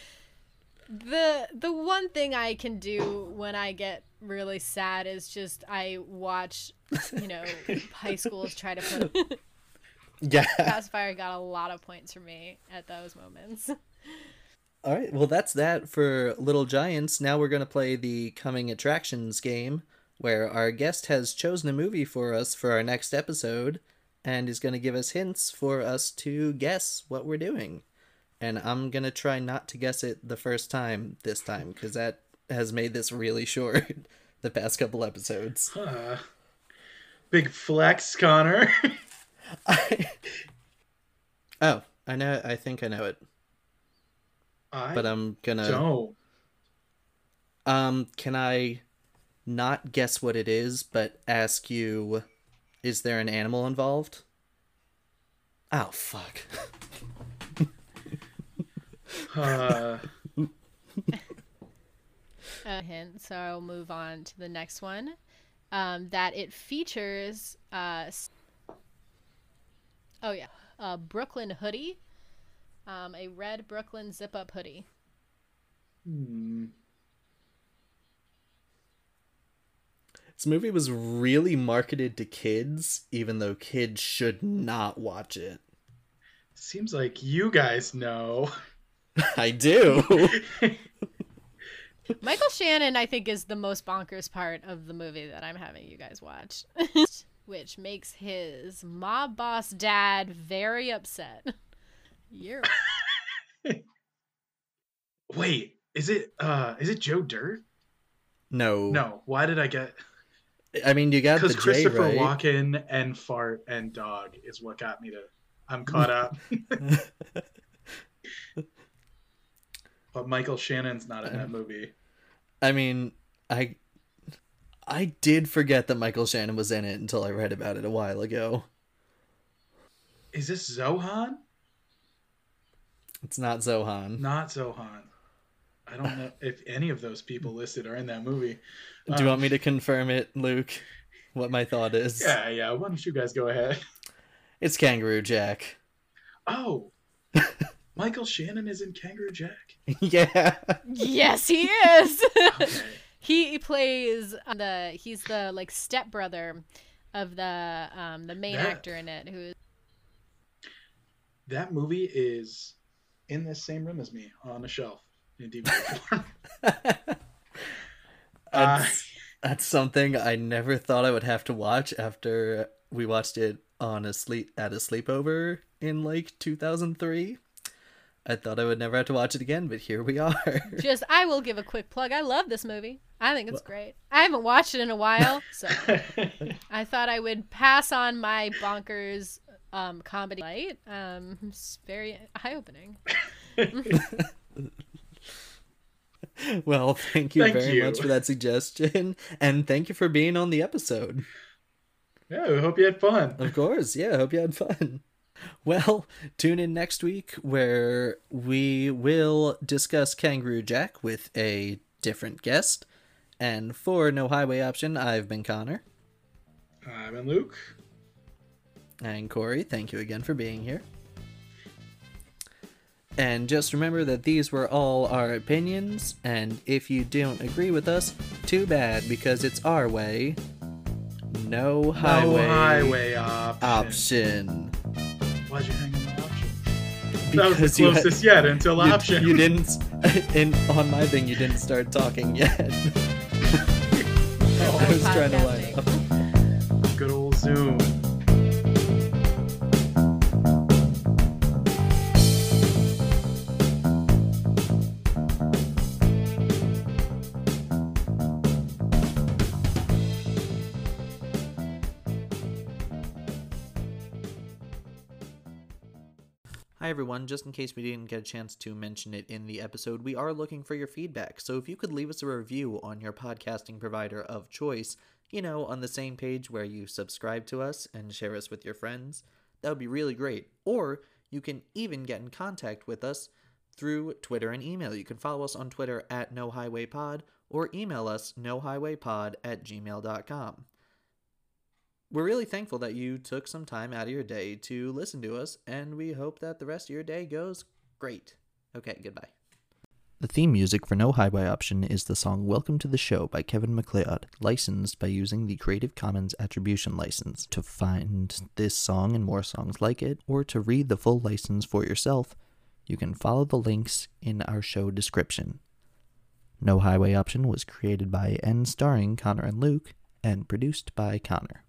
the the one thing I can do when I get really sad is just I watch, you know, high schools try to put Yeah. Pacifier got a lot of points for me at those moments. All right, well, that's that for Little Giants. Now we're going to play the Coming Attractions game, where our guest has chosen a movie for us for our next episode and is going to give us hints for us to guess what we're doing. And I'm going to try not to guess it the first time this time, because that has made this really short the past couple episodes. Uh, big flex, Connor. I... oh, I know, I think I know it, I but I'm gonna. don't. Um, can I not guess what it is, but ask you, is there an animal involved? Oh fuck. Uh, A hint, so I'll move on to the next one. Um, that it features uh Oh yeah, a Brooklyn hoodie. Um, a red Brooklyn zip up hoodie. hmm. This movie was really marketed to kids, even though kids should not watch it. Seems like you guys know. I do. Michael Shannon, I think, is the most bonkers part of the movie that I'm having you guys watch, which makes his mob boss dad very upset. You're Wait, is it uh is it Joe Dirt? no. No. Why did I get I mean, you got the because J Christopher right. Walken and fart and dog is what got me to I'm caught up. but Michael Shannon's not in that um, movie. I mean, I I did forget that Michael Shannon was in it until I read about it a while ago. Is this Zohan? It's not Zohan. Not Zohan. I don't know if any of those people listed are in that movie. Do you want me to confirm it, Luke? What my thought is? Yeah, yeah. Why don't you guys go ahead? It's Kangaroo Jack. Oh, Michael Shannon is in Kangaroo Jack. yeah. yes, he is. Okay. he plays the he's the like stepbrother of the um the main That- actor in it who is That movie is in this same room as me on a shelf in DVD form. Uh, That's, that's something I never thought I would have to watch after we watched it on a sleep at a sleepover in like 2003. I thought I would never have to watch it again, but here we are. Just, I will give a quick plug. I love this movie. I think it's great. I haven't watched it in a while, so I thought I would pass on my bonkers um, comedy light. Um, it's very eye opening. well, thank you Thank very you. much for that suggestion, and thank you for being on the episode. yeah, we hope you had fun. Of course, yeah. I hope you had fun. Well, tune in next week where we will discuss Kangaroo Jack with a different guest. And for No Highway Option, I've been Connor. I've been Luke. And Kory, thank you again for being here. And just remember that these were all our opinions, and if you don't agree with us, too bad, because it's our way. No highway, No highway option. option. Why'd you hang on my option? That was the you had- closest yet until you, option. you didn't, in, on my thing, you didn't start talking yet. Oh, I was trying to line up. Good old Zoom. Everyone. Just in case we didn't get a chance to mention it in the episode, we are looking for your feedback. So if you could leave us a review on your podcasting provider of choice, you know, on the same page where you subscribe to us and share us with your friends, that would be really great. Or you can even get in contact with us through Twitter and email. You can follow us on Twitter at NoHighwayPod or email us nohighwaypod at gmail.com. We're really thankful that you took some time out of your day to listen to us, and we hope that the rest of your day goes great. Okay, goodbye. The theme music for No Highway Option is the song Welcome to the Show by Kevin MacLeod, licensed by using the Creative Commons Attribution License. To find this song and more songs like it, or to read the full license for yourself, you can follow the links in our show description. No Highway Option was created by and starring Connor and Luke, and produced by Connor.